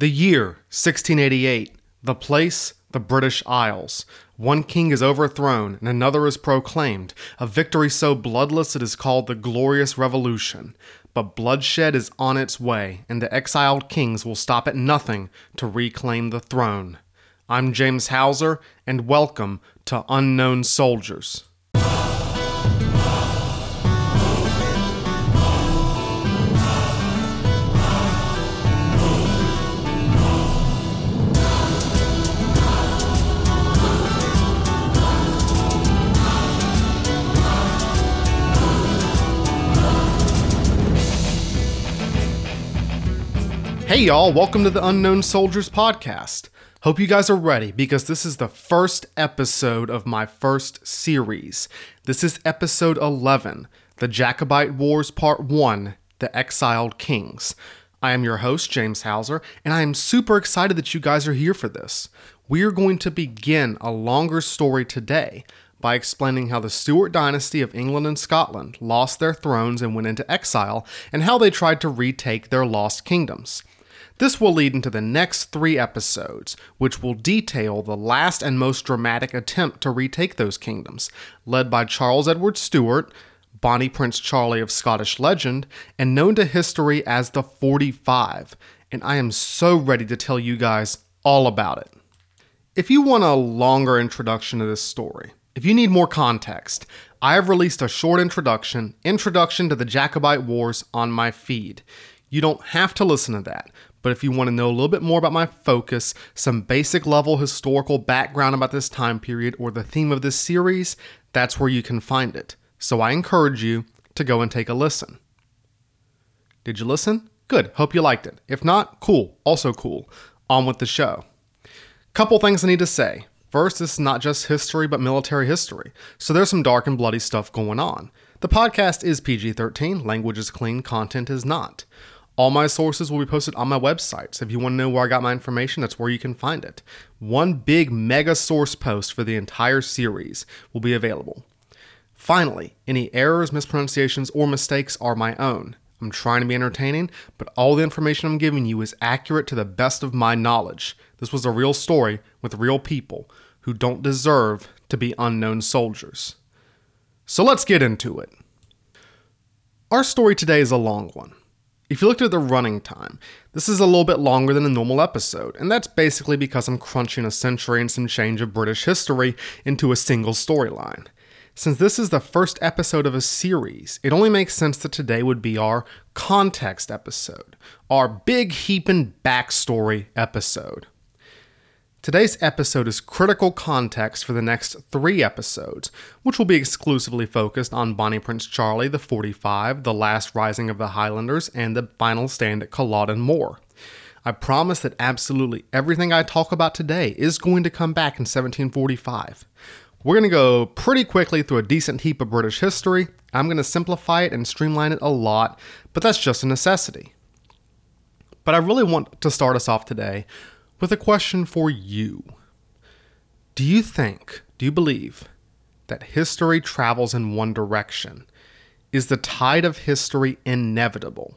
The year 1688. The place, the British Isles. One king is overthrown and another is proclaimed, a victory so bloodless it is called the Glorious Revolution. But bloodshed is on its way, and the exiled kings will stop at nothing to reclaim the throne. I'm James Hauser, and welcome to Unknown Soldiers. Hey, y'all, welcome to the Unknown Soldiers podcast. Hope you guys are ready because this is the first episode of my first series. This is episode 11 The Jacobite Wars, Part 1 The Exiled Kings. I am your host, James Hauser, and I am super excited that you guys are here for this. We are going to begin a longer story today by explaining how the Stuart dynasty of England and Scotland lost their thrones and went into exile, and how they tried to retake their lost kingdoms. This will lead into the next three episodes, which will detail the last and most dramatic attempt to retake those kingdoms, led by Charles Edward Stuart, Bonnie Prince Charlie of Scottish legend, and known to history as the 45. And I am so ready to tell you guys all about it. If you want a longer introduction to this story, if you need more context, I have released a short introduction, Introduction to the Jacobite Wars, on my feed. You don't have to listen to that, but if you want to know a little bit more about my focus, some basic level historical background about this time period, or the theme of this series, that's where you can find it. So I encourage you to go and take a listen. Did you listen? Good. Hope you liked it. If not, cool. Also cool. On with the show. Couple things I need to say. First, this is not just history, but military history. So there's some dark and bloody stuff going on. The podcast is PG 13, language is clean, content is not. All my sources will be posted on my website. So if you want to know where I got my information, that's where you can find it. One big mega source post for the entire series will be available. Finally, any errors, mispronunciations, or mistakes are my own. I'm trying to be entertaining, but all the information I'm giving you is accurate to the best of my knowledge. This was a real story with real people who don't deserve to be unknown soldiers. So let's get into it. Our story today is a long one. If you looked at the running time, this is a little bit longer than a normal episode, and that's basically because I'm crunching a century and some change of British history into a single storyline. Since this is the first episode of a series, it only makes sense that today would be our context episode, our big heaping backstory episode. Today's episode is critical context for the next three episodes, which will be exclusively focused on Bonnie Prince Charlie, the 45, the last rising of the Highlanders, and the final stand at Culloden Moor. I promise that absolutely everything I talk about today is going to come back in 1745. We're going to go pretty quickly through a decent heap of British history. I'm going to simplify it and streamline it a lot, but that's just a necessity. But I really want to start us off today with a question for you. Do you think, do you believe, that history travels in one direction? Is the tide of history inevitable?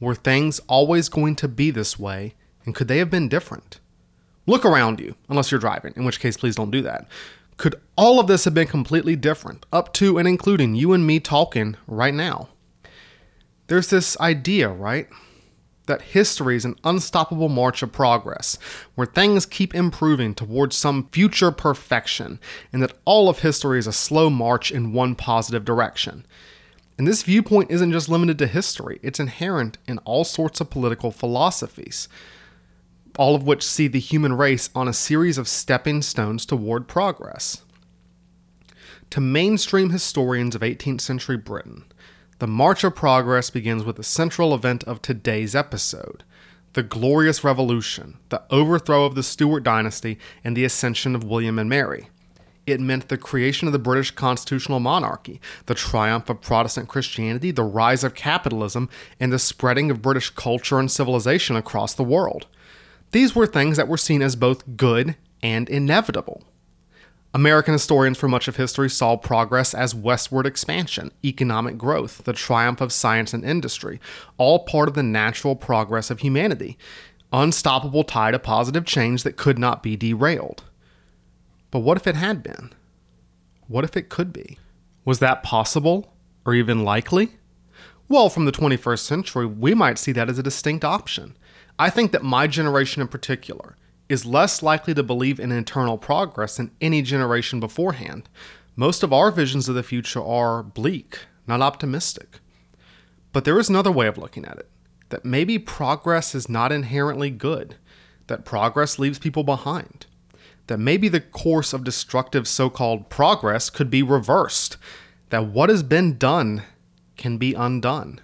Were things always going to be this way, and could they have been different? Look around you, unless you're driving, in which case, please don't do that. Could all of this have been completely different, up to and including you and me talking right now? There's this idea, right? That history is an unstoppable march of progress, where things keep improving towards some future perfection, and that all of history is a slow march in one positive direction. And this viewpoint isn't just limited to history, it's inherent in all sorts of political philosophies, all of which see the human race on a series of stepping stones toward progress. To mainstream historians of 18th century Britain, the March of Progress begins with the central event of today's episode the Glorious Revolution, the overthrow of the Stuart dynasty, and the ascension of William and Mary. It meant the creation of the British constitutional monarchy, the triumph of Protestant Christianity, the rise of capitalism, and the spreading of British culture and civilization across the world. These were things that were seen as both good and inevitable. American historians for much of history saw progress as westward expansion, economic growth, the triumph of science and industry, all part of the natural progress of humanity. unstoppable tide of positive change that could not be derailed. But what if it had been? What if it could be? Was that possible or even likely? Well, from the 21st century, we might see that as a distinct option. I think that my generation in particular is less likely to believe in internal progress than any generation beforehand. Most of our visions of the future are bleak, not optimistic. But there is another way of looking at it that maybe progress is not inherently good, that progress leaves people behind, that maybe the course of destructive so called progress could be reversed, that what has been done can be undone.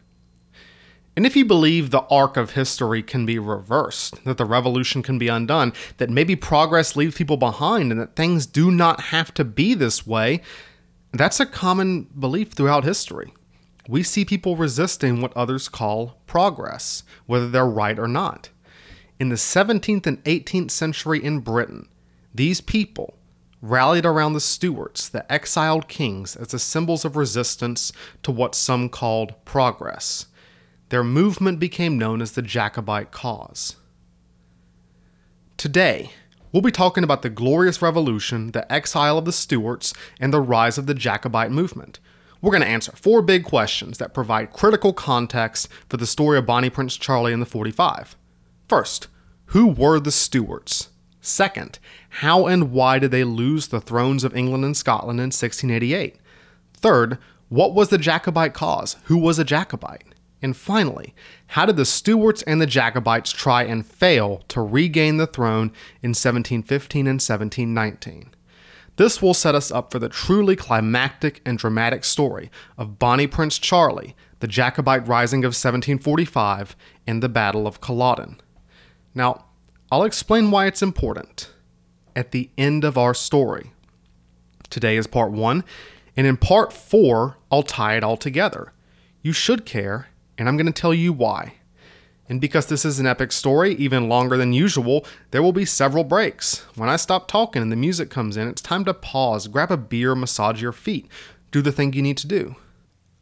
And if you believe the arc of history can be reversed, that the revolution can be undone, that maybe progress leaves people behind, and that things do not have to be this way, that's a common belief throughout history. We see people resisting what others call progress, whether they're right or not. In the 17th and 18th century in Britain, these people rallied around the Stuarts, the exiled kings, as the symbols of resistance to what some called progress. Their movement became known as the Jacobite cause. Today, we'll be talking about the Glorious Revolution, the exile of the Stuarts, and the rise of the Jacobite movement. We're going to answer four big questions that provide critical context for the story of Bonnie Prince Charlie and the 45. First, who were the Stuarts? Second, how and why did they lose the thrones of England and Scotland in 1688? Third, what was the Jacobite cause? Who was a Jacobite? And finally, how did the Stuarts and the Jacobites try and fail to regain the throne in 1715 and 1719? This will set us up for the truly climactic and dramatic story of Bonnie Prince Charlie, the Jacobite Rising of 1745, and the Battle of Culloden. Now, I'll explain why it's important at the end of our story. Today is part one, and in part four, I'll tie it all together. You should care, and I'm going to tell you why. And because this is an epic story, even longer than usual, there will be several breaks. When I stop talking and the music comes in, it's time to pause, grab a beer, massage your feet, do the thing you need to do.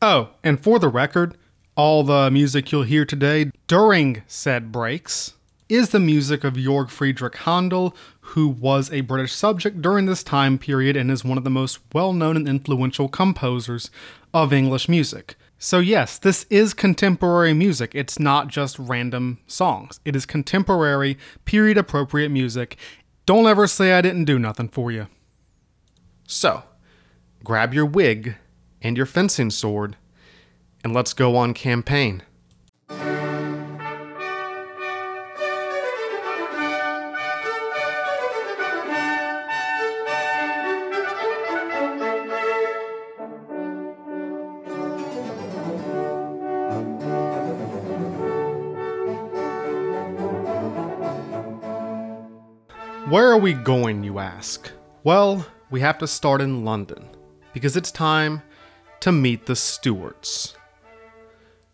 Oh, and for the record, all the music you'll hear today during said breaks is the music of Georg Friedrich Handel, who was a British subject during this time period and is one of the most well known and influential composers of English music. So, yes, this is contemporary music. It's not just random songs, it is contemporary, period appropriate music. Don't ever say I didn't do nothing for you. So, grab your wig and your fencing sword, and let's go on campaign. Where are we going, you ask? Well, we have to start in London, because it's time to meet the Stuarts.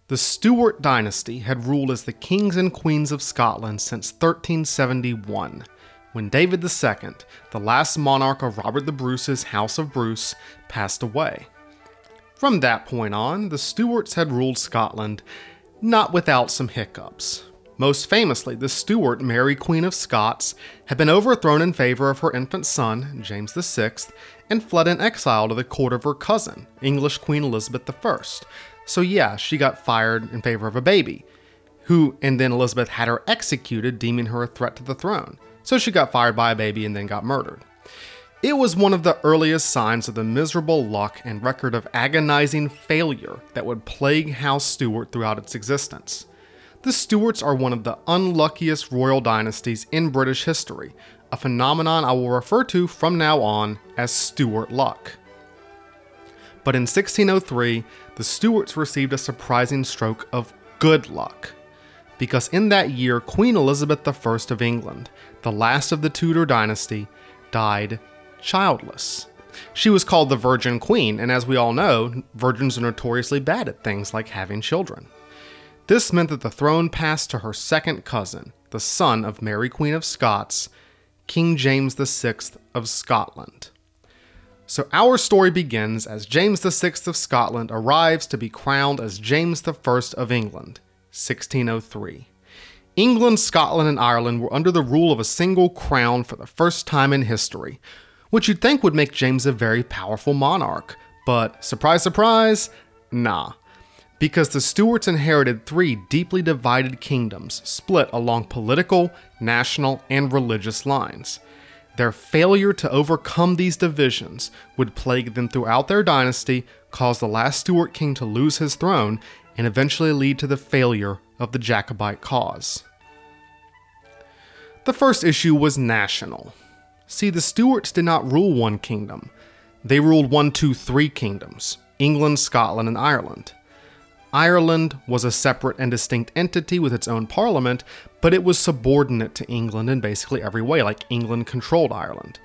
The Stuart dynasty had ruled as the kings and queens of Scotland since 1371, when David II, the last monarch of Robert the Bruce's House of Bruce, passed away. From that point on, the Stuarts had ruled Scotland, not without some hiccups. Most famously, the Stuart Mary Queen of Scots had been overthrown in favor of her infant son, James VI, and fled in exile to the court of her cousin, English Queen Elizabeth I. So, yeah, she got fired in favor of a baby, who, and then Elizabeth had her executed, deeming her a threat to the throne. So, she got fired by a baby and then got murdered. It was one of the earliest signs of the miserable luck and record of agonizing failure that would plague House Stuart throughout its existence. The Stuarts are one of the unluckiest royal dynasties in British history, a phenomenon I will refer to from now on as Stuart luck. But in 1603, the Stuarts received a surprising stroke of good luck. Because in that year, Queen Elizabeth I of England, the last of the Tudor dynasty, died childless. She was called the Virgin Queen, and as we all know, virgins are notoriously bad at things like having children. This meant that the throne passed to her second cousin, the son of Mary Queen of Scots, King James VI of Scotland. So our story begins as James VI of Scotland arrives to be crowned as James I of England, 1603. England, Scotland, and Ireland were under the rule of a single crown for the first time in history, which you'd think would make James a very powerful monarch. But surprise, surprise, nah. Because the Stuarts inherited three deeply divided kingdoms split along political, national, and religious lines. Their failure to overcome these divisions would plague them throughout their dynasty, cause the last Stuart king to lose his throne, and eventually lead to the failure of the Jacobite cause. The first issue was national. See, the Stuarts did not rule one kingdom, they ruled one, two, three kingdoms England, Scotland, and Ireland. Ireland was a separate and distinct entity with its own parliament, but it was subordinate to England in basically every way, like England controlled Ireland.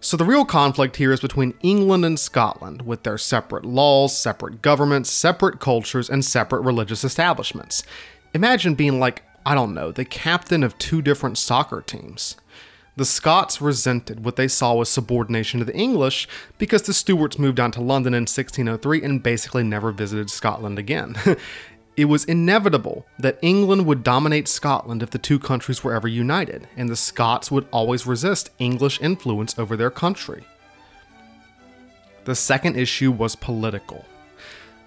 So the real conflict here is between England and Scotland, with their separate laws, separate governments, separate cultures, and separate religious establishments. Imagine being like, I don't know, the captain of two different soccer teams. The Scots resented what they saw as subordination to the English because the Stuarts moved on to London in 1603 and basically never visited Scotland again. It was inevitable that England would dominate Scotland if the two countries were ever united, and the Scots would always resist English influence over their country. The second issue was political.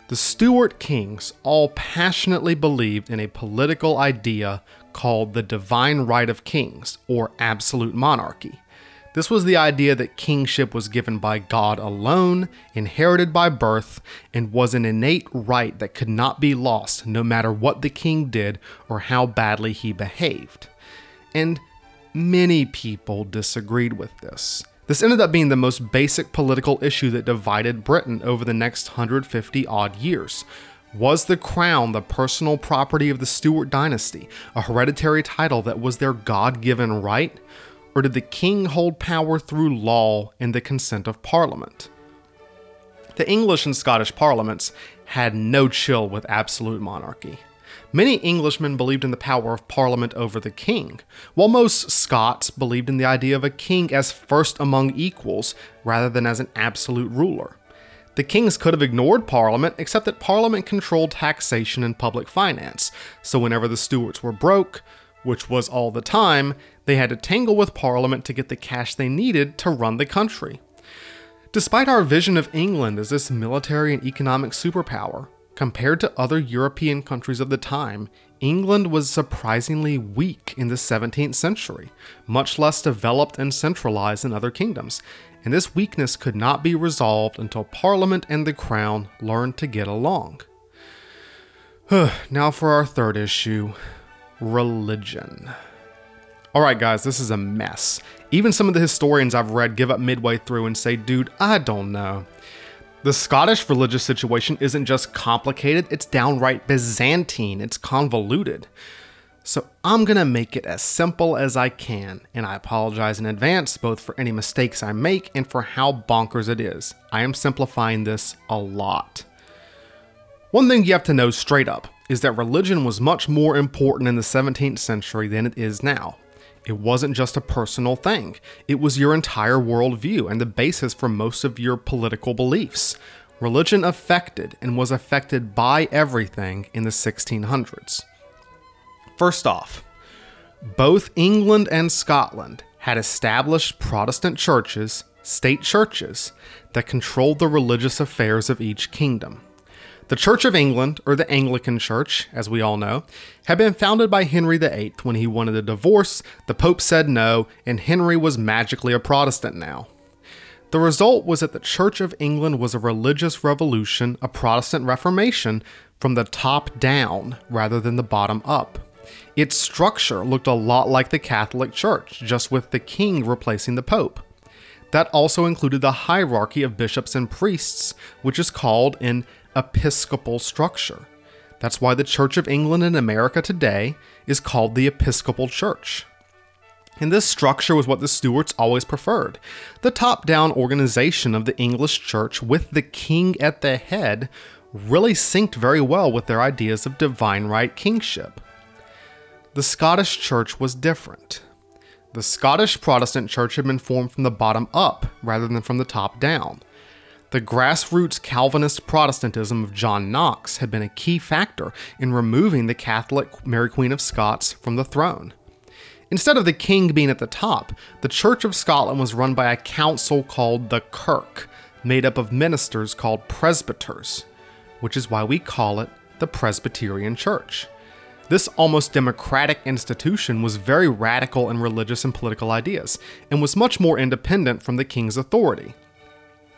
The Stuart kings all passionately believed in a political idea called the divine right of kings, or absolute monarchy. This was the idea that kingship was given by God alone, inherited by birth, and was an innate right that could not be lost no matter what the king did or how badly he behaved. And many people disagreed with this. This ended up being the most basic political issue that divided Britain over the next 150 odd years. Was the crown the personal property of the Stuart dynasty, a hereditary title that was their God given right? or did the king hold power through law and the consent of parliament? The English and Scottish parliaments had no chill with absolute monarchy. Many Englishmen believed in the power of Parliament over the king, while most Scots believed in the idea of a king as first among equals rather than as an absolute ruler. The kings could have ignored Parliament, except that Parliament controlled taxation and public finance, so whenever the Stuarts were broke, which was all the time, they had to tangle with Parliament to get the cash they needed to run the country. Despite our vision of England as this military and economic superpower, compared to other European countries of the time, England was surprisingly weak in the 17th century, much less developed and centralized than other kingdoms, and this weakness could not be resolved until Parliament and the Crown learned to get along. now for our third issue religion. Alright, guys, this is a mess. Even some of the historians I've read give up midway through and say, dude, I don't know. The Scottish religious situation isn't just complicated, it's downright Byzantine, it's convoluted. So I'm gonna make it as simple as I can, and I apologize in advance both for any mistakes I make and for how bonkers it is. I am simplifying this a lot. One thing you have to know straight up is that religion was much more important in the 17th century than it is now. It wasn't just a personal thing, it was your entire worldview and the basis for most of your political beliefs. Religion affected and was affected by everything in the 1600s. First off, both England and Scotland had established Protestant churches, state churches, that controlled the religious affairs of each kingdom. The Church of England, or the Anglican Church, as we all know, had been founded by Henry VIII when he wanted a divorce, the Pope said no, and Henry was magically a Protestant now. The result was that the Church of England was a religious revolution, a Protestant Reformation, from the top down rather than the bottom up. Its structure looked a lot like the Catholic Church, just with the king replacing the Pope. That also included the hierarchy of bishops and priests, which is called an episcopal structure. That's why the Church of England in America today is called the Episcopal Church. And this structure was what the Stuarts always preferred. The top down organization of the English church with the king at the head really synced very well with their ideas of divine right kingship. The Scottish church was different. The Scottish Protestant church had been formed from the bottom up rather than from the top down. The grassroots Calvinist Protestantism of John Knox had been a key factor in removing the Catholic Mary Queen of Scots from the throne. Instead of the king being at the top, the Church of Scotland was run by a council called the Kirk, made up of ministers called presbyters, which is why we call it the Presbyterian Church. This almost democratic institution was very radical in religious and political ideas, and was much more independent from the king's authority.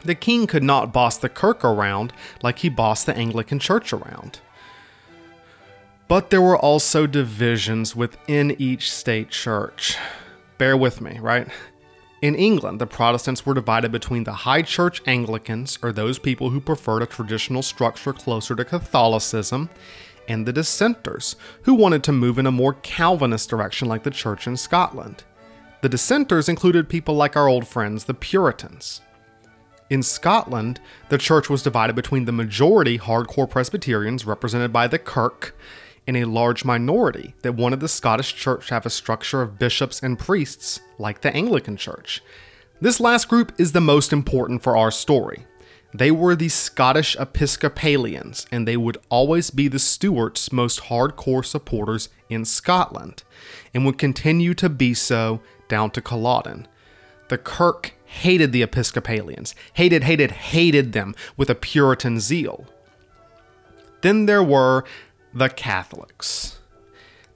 The king could not boss the kirk around like he bossed the Anglican Church around. But there were also divisions within each state church. Bear with me, right? In England, the Protestants were divided between the High Church Anglicans, or those people who preferred a traditional structure closer to Catholicism, and the Dissenters, who wanted to move in a more Calvinist direction like the Church in Scotland. The Dissenters included people like our old friends, the Puritans. In Scotland, the church was divided between the majority hardcore Presbyterians, represented by the Kirk, and a large minority that wanted the Scottish Church to have a structure of bishops and priests, like the Anglican Church. This last group is the most important for our story. They were the Scottish Episcopalians, and they would always be the Stuarts' most hardcore supporters in Scotland, and would continue to be so down to Culloden. The Kirk hated the Episcopalians, hated, hated, hated them with a Puritan zeal. Then there were the Catholics.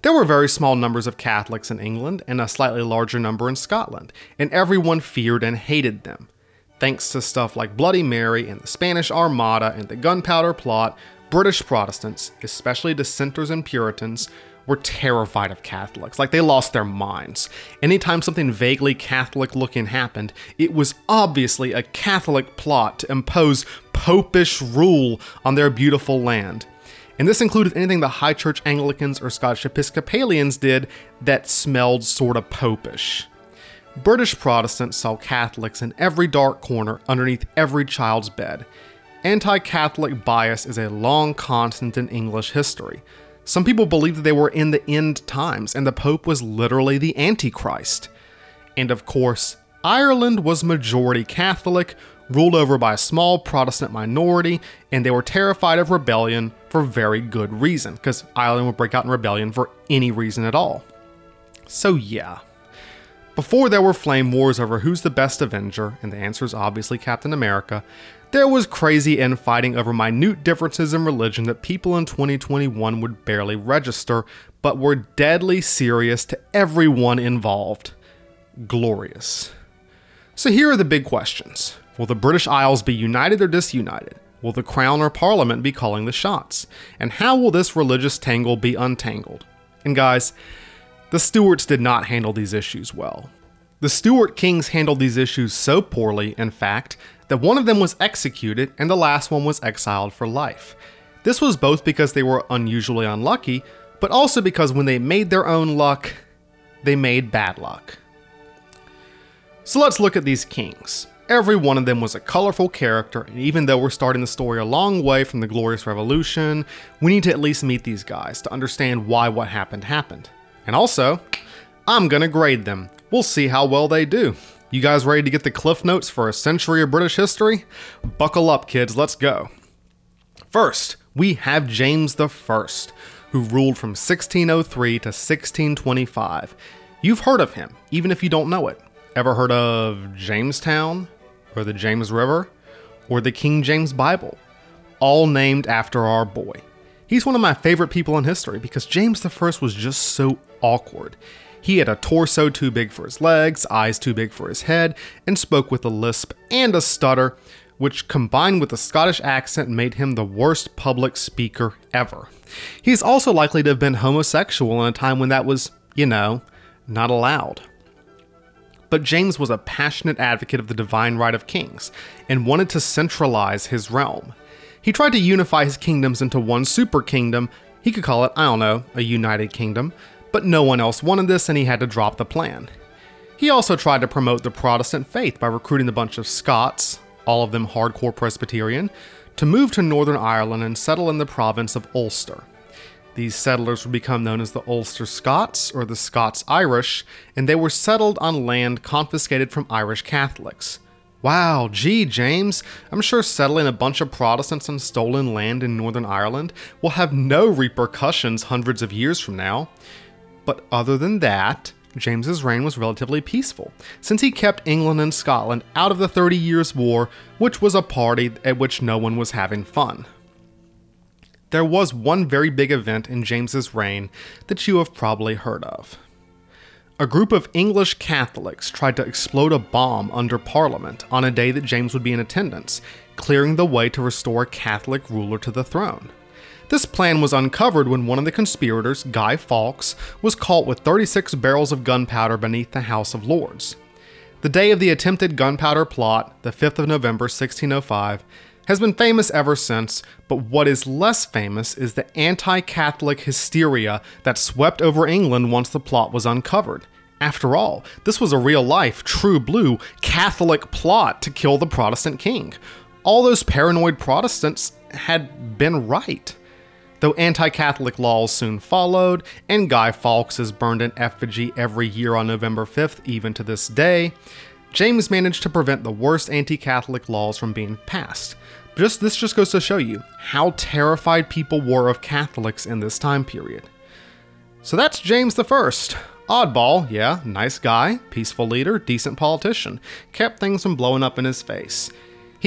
There were very small numbers of Catholics in England and a slightly larger number in Scotland, and everyone feared and hated them. Thanks to stuff like Bloody Mary and the Spanish Armada and the Gunpowder Plot, British Protestants, especially dissenters and Puritans, were terrified of Catholics, like they lost their minds. Anytime something vaguely Catholic looking happened, it was obviously a Catholic plot to impose popish rule on their beautiful land and this included anything the High Church Anglicans or Scottish Episcopalians did that smelled sort of popish. British Protestants saw Catholics in every dark corner underneath every child's bed. Anti Catholic bias is a long constant in English history. Some people believed that they were in the end times and the Pope was literally the Antichrist. And of course, Ireland was majority Catholic, ruled over by a small Protestant minority, and they were terrified of rebellion for very good reason, because Ireland would break out in rebellion for any reason at all. So, yeah. Before there were flame wars over who's the best Avenger, and the answer is obviously Captain America, there was crazy infighting over minute differences in religion that people in 2021 would barely register, but were deadly serious to everyone involved. Glorious. So here are the big questions Will the British Isles be united or disunited? Will the Crown or Parliament be calling the shots? And how will this religious tangle be untangled? And guys, the Stuarts did not handle these issues well. The Stuart kings handled these issues so poorly, in fact, that one of them was executed and the last one was exiled for life. This was both because they were unusually unlucky, but also because when they made their own luck, they made bad luck. So let's look at these kings. Every one of them was a colorful character, and even though we're starting the story a long way from the Glorious Revolution, we need to at least meet these guys to understand why what happened happened. And also, I'm gonna grade them. We'll see how well they do. You guys ready to get the cliff notes for a century of British history? Buckle up, kids, let's go. First, we have James I, who ruled from 1603 to 1625. You've heard of him, even if you don't know it. Ever heard of Jamestown? or the James River, or the King James Bible, all named after our boy. He's one of my favorite people in history because James I was just so awkward. He had a torso too big for his legs, eyes too big for his head, and spoke with a lisp and a stutter, which combined with a Scottish accent made him the worst public speaker ever. He's also likely to have been homosexual in a time when that was, you know, not allowed. But James was a passionate advocate of the divine right of kings and wanted to centralize his realm. He tried to unify his kingdoms into one super kingdom. He could call it, I don't know, a united kingdom, but no one else wanted this and he had to drop the plan. He also tried to promote the Protestant faith by recruiting a bunch of Scots, all of them hardcore Presbyterian, to move to Northern Ireland and settle in the province of Ulster. These settlers would become known as the Ulster Scots or the Scots Irish, and they were settled on land confiscated from Irish Catholics. Wow, gee, James, I'm sure settling a bunch of Protestants on stolen land in Northern Ireland will have no repercussions hundreds of years from now. But other than that, James's reign was relatively peaceful, since he kept England and Scotland out of the Thirty Years' War, which was a party at which no one was having fun. There was one very big event in James's reign that you have probably heard of. A group of English Catholics tried to explode a bomb under Parliament on a day that James would be in attendance, clearing the way to restore a Catholic ruler to the throne. This plan was uncovered when one of the conspirators, Guy Fawkes, was caught with 36 barrels of gunpowder beneath the House of Lords. The day of the attempted gunpowder plot, the 5th of November 1605, has been famous ever since, but what is less famous is the anti Catholic hysteria that swept over England once the plot was uncovered. After all, this was a real life, true blue, Catholic plot to kill the Protestant king. All those paranoid Protestants had been right. Though anti Catholic laws soon followed, and Guy Fawkes is burned in effigy every year on November 5th, even to this day, James managed to prevent the worst anti Catholic laws from being passed. Just, this just goes to show you how terrified people were of Catholics in this time period. So that's James the First. Oddball, yeah, nice guy, peaceful leader, decent politician, kept things from blowing up in his face.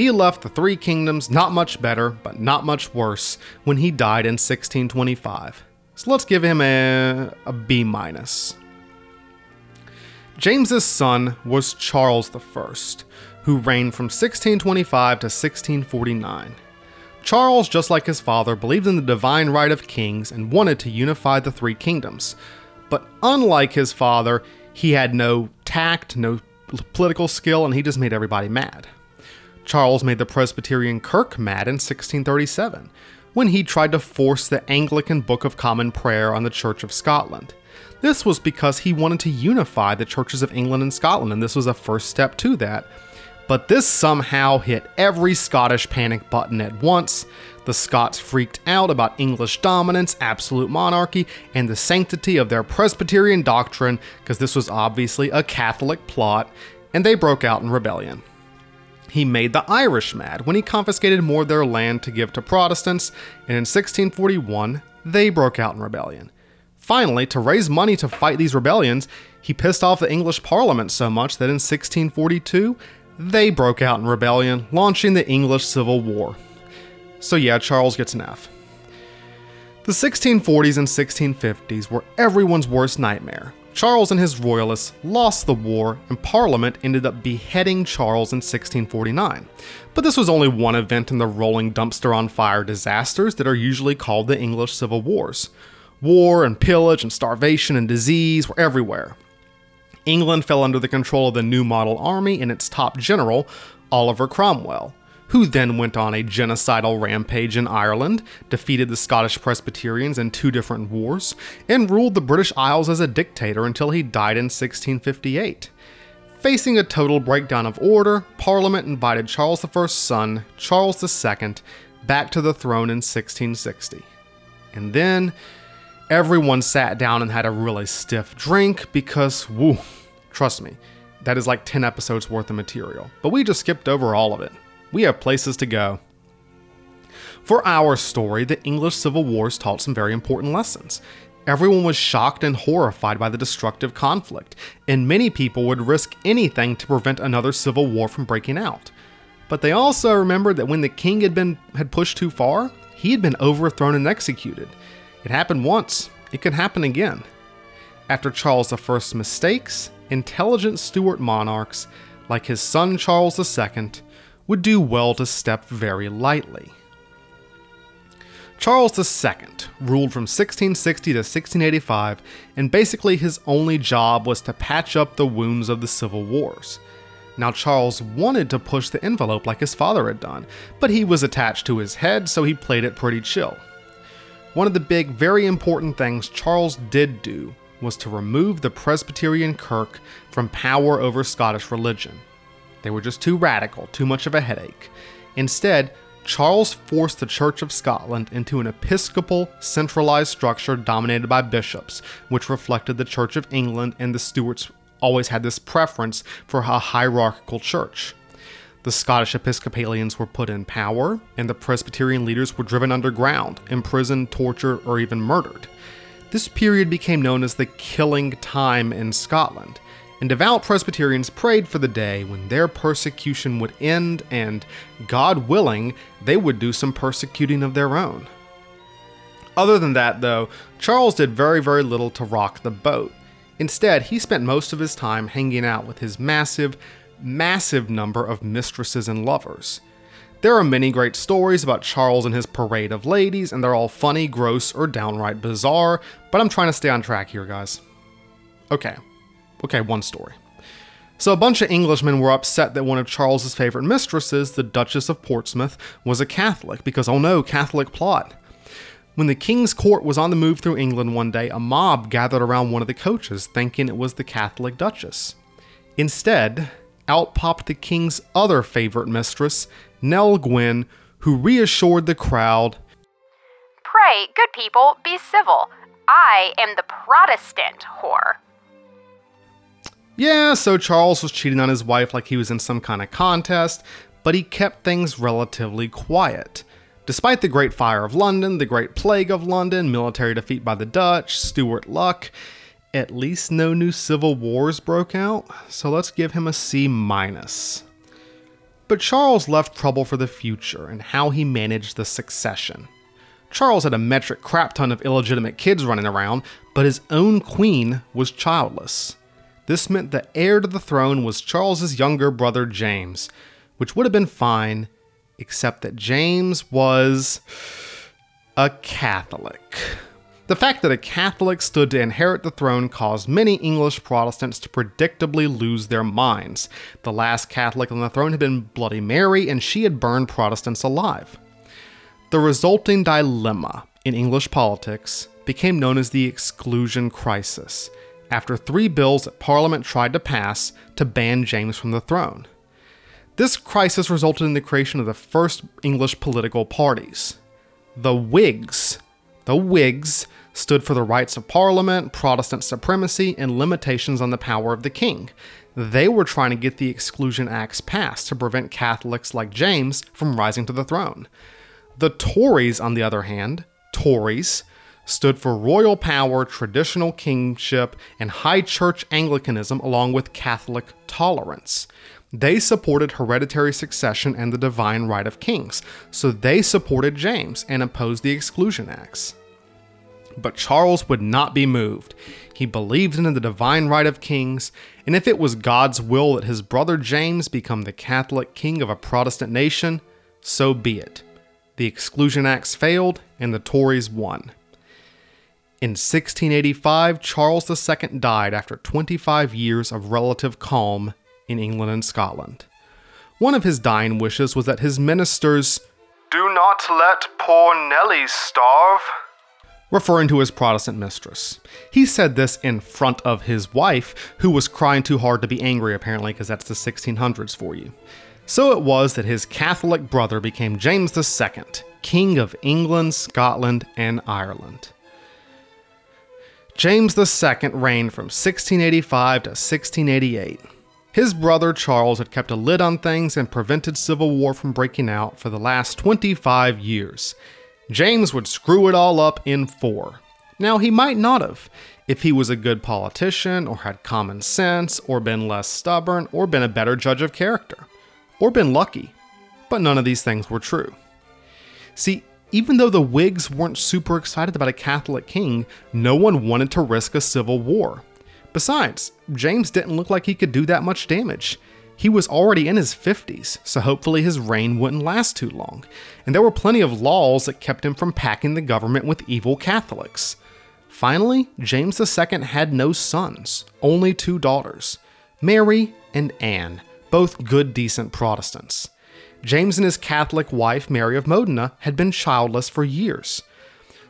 He left the three kingdoms not much better, but not much worse, when he died in 1625. So let's give him a, a B minus. James's son was Charles I, who reigned from 1625 to 1649. Charles, just like his father, believed in the divine right of kings and wanted to unify the three kingdoms. But unlike his father, he had no tact, no political skill, and he just made everybody mad. Charles made the Presbyterian Kirk mad in 1637 when he tried to force the Anglican Book of Common Prayer on the Church of Scotland. This was because he wanted to unify the churches of England and Scotland, and this was a first step to that. But this somehow hit every Scottish panic button at once. The Scots freaked out about English dominance, absolute monarchy, and the sanctity of their Presbyterian doctrine, because this was obviously a Catholic plot, and they broke out in rebellion. He made the Irish mad when he confiscated more of their land to give to Protestants, and in 1641, they broke out in rebellion. Finally, to raise money to fight these rebellions, he pissed off the English Parliament so much that in 1642, they broke out in rebellion, launching the English Civil War. So, yeah, Charles gets an F. The 1640s and 1650s were everyone's worst nightmare. Charles and his royalists lost the war, and Parliament ended up beheading Charles in 1649. But this was only one event in the rolling dumpster on fire disasters that are usually called the English Civil Wars. War and pillage and starvation and disease were everywhere. England fell under the control of the New Model Army and its top general, Oliver Cromwell who then went on a genocidal rampage in Ireland, defeated the Scottish Presbyterians in two different wars, and ruled the British Isles as a dictator until he died in 1658. Facing a total breakdown of order, Parliament invited Charles I's son, Charles II, back to the throne in 1660. And then everyone sat down and had a really stiff drink because, woo, trust me, that is like 10 episodes worth of material. But we just skipped over all of it we have places to go. For our story, the English Civil Wars taught some very important lessons. Everyone was shocked and horrified by the destructive conflict, and many people would risk anything to prevent another civil war from breaking out. But they also remembered that when the king had been had pushed too far, he had been overthrown and executed. It happened once, it could happen again. After Charles I's mistakes, intelligent Stuart monarchs, like his son Charles II, would do well to step very lightly. Charles II ruled from 1660 to 1685, and basically his only job was to patch up the wounds of the civil wars. Now, Charles wanted to push the envelope like his father had done, but he was attached to his head, so he played it pretty chill. One of the big, very important things Charles did do was to remove the Presbyterian Kirk from power over Scottish religion. They were just too radical, too much of a headache. Instead, Charles forced the Church of Scotland into an episcopal, centralized structure dominated by bishops, which reflected the Church of England and the Stuarts always had this preference for a hierarchical church. The Scottish Episcopalians were put in power, and the Presbyterian leaders were driven underground, imprisoned, tortured, or even murdered. This period became known as the Killing Time in Scotland, and devout Presbyterians prayed for the day when their persecution would end and, God willing, they would do some persecuting of their own. Other than that, though, Charles did very, very little to rock the boat. Instead, he spent most of his time hanging out with his massive, massive number of mistresses and lovers. There are many great stories about Charles and his parade of ladies, and they're all funny, gross, or downright bizarre, but I'm trying to stay on track here, guys. Okay, okay, one story. So, a bunch of Englishmen were upset that one of Charles's favorite mistresses, the Duchess of Portsmouth, was a Catholic, because oh no, Catholic plot. When the king's court was on the move through England one day, a mob gathered around one of the coaches, thinking it was the Catholic Duchess. Instead, out popped the king's other favorite mistress, Nell Gwyn, who reassured the crowd Pray, good people, be civil. I am the Protestant whore. Yeah, so Charles was cheating on his wife like he was in some kind of contest, but he kept things relatively quiet. Despite the Great Fire of London, the Great Plague of London, military defeat by the Dutch, Stuart luck, at least no new civil wars broke out, so let's give him a C minus. But Charles left trouble for the future and how he managed the succession. Charles had a metric crap ton of illegitimate kids running around, but his own queen was childless. This meant the heir to the throne was Charles's younger brother James, which would have been fine, except that James was a Catholic. The fact that a Catholic stood to inherit the throne caused many English Protestants to predictably lose their minds. The last Catholic on the throne had been Bloody Mary, and she had burned Protestants alive. The resulting dilemma in English politics became known as the Exclusion Crisis, after three bills that Parliament tried to pass to ban James from the throne. This crisis resulted in the creation of the first English political parties. The Whigs. The Whigs stood for the rights of Parliament, Protestant supremacy, and limitations on the power of the king. They were trying to get the Exclusion Acts passed to prevent Catholics like James from rising to the throne. The Tories, on the other hand, Tories, stood for royal power, traditional kingship, and high church Anglicanism, along with Catholic tolerance. They supported hereditary succession and the divine right of kings, so they supported James and opposed the Exclusion Acts. But Charles would not be moved. He believed in the divine right of kings, and if it was God's will that his brother James become the Catholic king of a Protestant nation, so be it. The Exclusion Acts failed, and the Tories won. In 1685, Charles II died after 25 years of relative calm in England and Scotland. One of his dying wishes was that his ministers do not let poor Nellie starve referring to his Protestant mistress. He said this in front of his wife, who was crying too hard to be angry, apparently, because that's the 1600s for you. So it was that his Catholic brother became James II, King of England, Scotland, and Ireland. James II reigned from 1685 to 1688. His brother Charles had kept a lid on things and prevented civil war from breaking out for the last 25 years. James would screw it all up in four. Now, he might not have, if he was a good politician, or had common sense, or been less stubborn, or been a better judge of character, or been lucky. But none of these things were true. See, even though the Whigs weren't super excited about a Catholic king, no one wanted to risk a civil war. Besides, James didn't look like he could do that much damage. He was already in his 50s, so hopefully his reign wouldn't last too long, and there were plenty of laws that kept him from packing the government with evil Catholics. Finally, James II had no sons, only two daughters Mary and Anne, both good, decent Protestants. James and his Catholic wife, Mary of Modena, had been childless for years.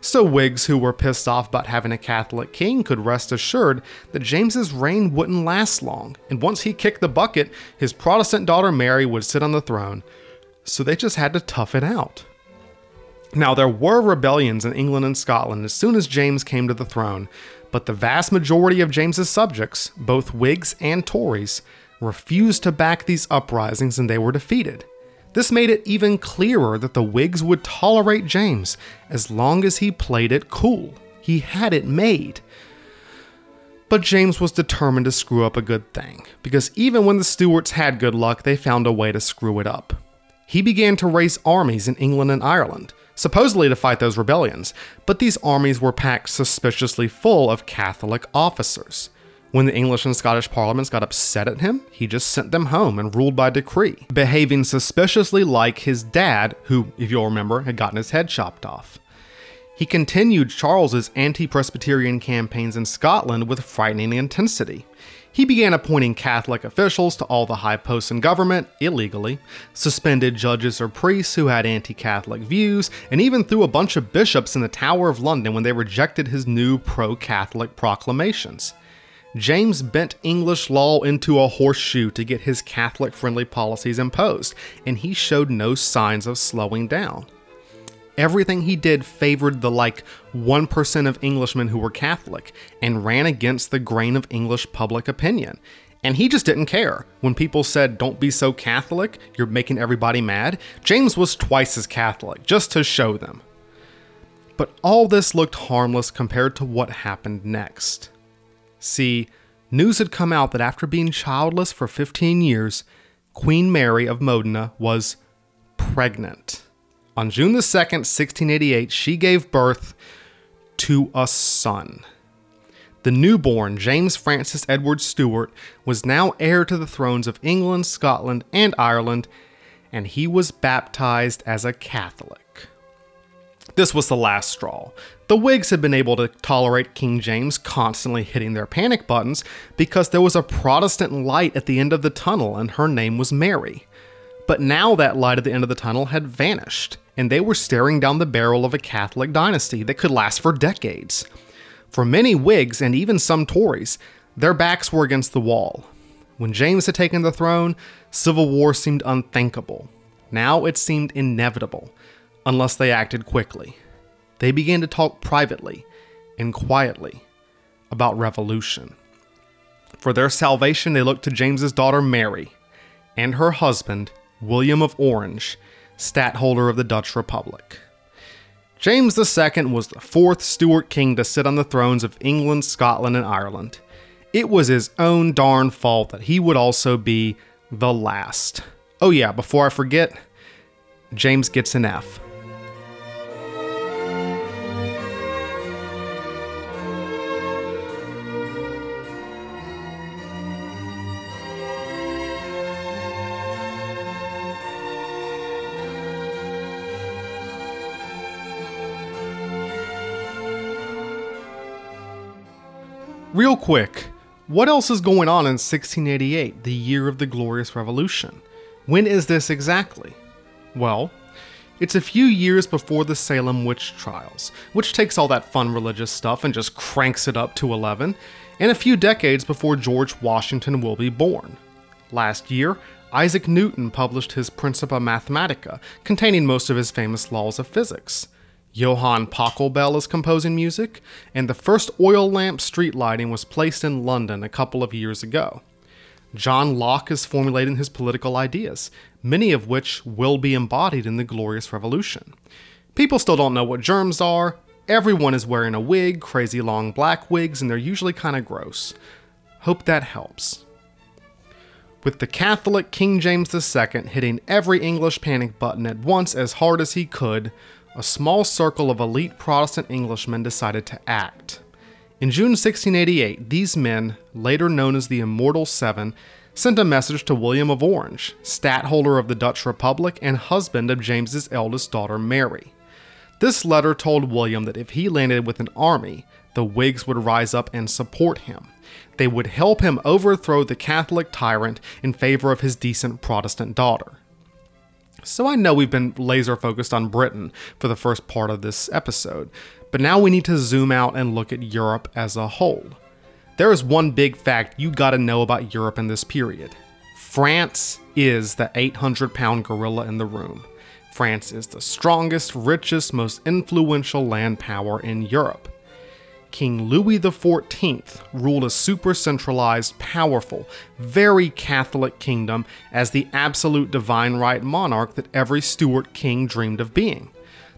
So Whigs who were pissed off about having a Catholic king could rest assured that James's reign wouldn't last long, and once he kicked the bucket, his Protestant daughter Mary would sit on the throne. So they just had to tough it out. Now, there were rebellions in England and Scotland as soon as James came to the throne, but the vast majority of James's subjects, both Whigs and Tories, refused to back these uprisings and they were defeated. This made it even clearer that the Whigs would tolerate James as long as he played it cool. He had it made. But James was determined to screw up a good thing, because even when the Stuarts had good luck, they found a way to screw it up. He began to raise armies in England and Ireland, supposedly to fight those rebellions, but these armies were packed suspiciously full of Catholic officers. When the English and Scottish parliaments got upset at him, he just sent them home and ruled by decree, behaving suspiciously like his dad, who, if you'll remember, had gotten his head chopped off. He continued Charles's anti-Presbyterian campaigns in Scotland with frightening intensity. He began appointing Catholic officials to all the high posts in government illegally, suspended judges or priests who had anti Catholic views, and even threw a bunch of bishops in the Tower of London when they rejected his new pro Catholic proclamations. James bent English law into a horseshoe to get his Catholic friendly policies imposed, and he showed no signs of slowing down everything he did favored the like 1% of Englishmen who were Catholic and ran against the grain of English public opinion. And he just didn't care. When people said, Don't be so Catholic, you're making everybody mad, James was twice as Catholic, just to show them. But all this looked harmless compared to what happened next. See, news had come out that after being childless for 15 years, Queen Mary of Modena was pregnant. On June the 2nd, 1688, she gave birth to a son. The newborn James Francis Edward Stuart was now heir to the thrones of England, Scotland, and Ireland, and he was baptized as a Catholic. This was the last straw. The Whigs had been able to tolerate King James constantly hitting their panic buttons because there was a Protestant light at the end of the tunnel, and her name was Mary. But now that light at the end of the tunnel had vanished, and they were staring down the barrel of a Catholic dynasty that could last for decades. For many Whigs and even some Tories, their backs were against the wall. When James had taken the throne, civil war seemed unthinkable. Now it seemed inevitable, unless they acted quickly. They began to talk privately and quietly about revolution. For their salvation, they looked to James's daughter Mary and her husband, William of Orange, Stadtholder of the Dutch Republic. James II was the fourth Stuart king to sit on the thrones of England, Scotland, and Ireland. It was his own darn fault that he would also be the last. Oh, yeah, before I forget, James gets an F. Real quick, what else is going on in 1688, the year of the Glorious Revolution? When is this exactly? Well, it's a few years before the Salem witch trials, which takes all that fun religious stuff and just cranks it up to 11, and a few decades before George Washington will be born. Last year, Isaac Newton published his Principia Mathematica, containing most of his famous laws of physics. Johann Pachelbel is composing music, and the first oil lamp street lighting was placed in London a couple of years ago. John Locke is formulating his political ideas, many of which will be embodied in the Glorious Revolution. People still don't know what germs are. Everyone is wearing a wig, crazy long black wigs, and they're usually kind of gross. Hope that helps. With the Catholic King James II hitting every English panic button at once as hard as he could, a small circle of elite Protestant Englishmen decided to act. In June 1688, these men, later known as the Immortal Seven, sent a message to William of Orange, stadtholder of the Dutch Republic and husband of James's eldest daughter Mary. This letter told William that if he landed with an army, the Whigs would rise up and support him. They would help him overthrow the Catholic tyrant in favor of his decent Protestant daughter. So I know we've been laser focused on Britain for the first part of this episode, but now we need to zoom out and look at Europe as a whole. There is one big fact you gotta know about Europe in this period France is the 800 pound gorilla in the room. France is the strongest, richest, most influential land power in Europe. King Louis XIV ruled a super centralized, powerful, very Catholic kingdom as the absolute divine right monarch that every Stuart king dreamed of being.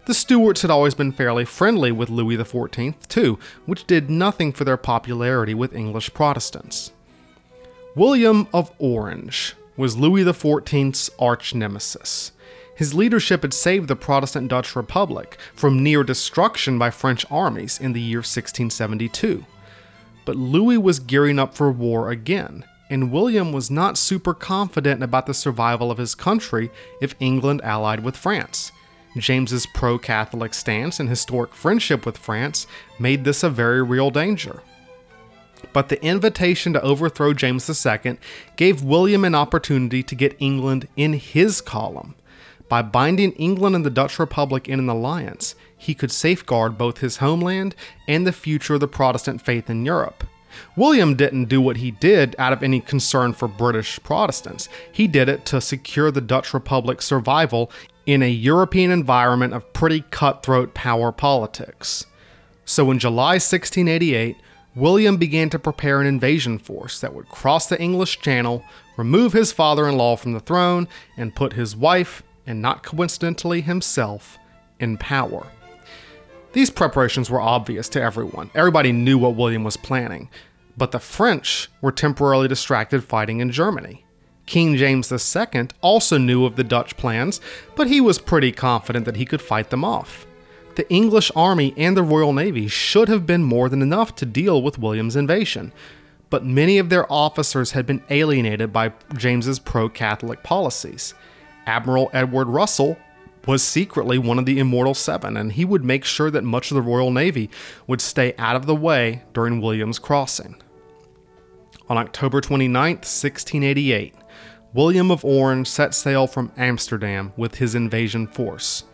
The Stuarts had always been fairly friendly with Louis XIV, too, which did nothing for their popularity with English Protestants. William of Orange was Louis XIV's arch nemesis. His leadership had saved the Protestant Dutch Republic from near destruction by French armies in the year 1672. But Louis was gearing up for war again, and William was not super confident about the survival of his country if England allied with France. James's pro-Catholic stance and historic friendship with France made this a very real danger. But the invitation to overthrow James II gave William an opportunity to get England in his column. By binding England and the Dutch Republic in an alliance, he could safeguard both his homeland and the future of the Protestant faith in Europe. William didn't do what he did out of any concern for British Protestants. He did it to secure the Dutch Republic's survival in a European environment of pretty cutthroat power politics. So in July 1688, William began to prepare an invasion force that would cross the English Channel, remove his father in law from the throne, and put his wife and not coincidentally himself, in power. These preparations were obvious to everyone. Everybody knew what William was planning. But the French were temporarily distracted fighting in Germany. King James II also knew of the Dutch plans, but he was pretty confident that he could fight them off. The English army and the Royal Navy should have been more than enough to deal with William's invasion, but many of their officers had been alienated by James's pro-Catholic policies. Admiral Edward Russell was secretly one of the Immortal Seven, and he would make sure that much of the Royal Navy would stay out of the way during William's crossing. On October 29, 1688, William of Orange set sail from Amsterdam with his invasion force.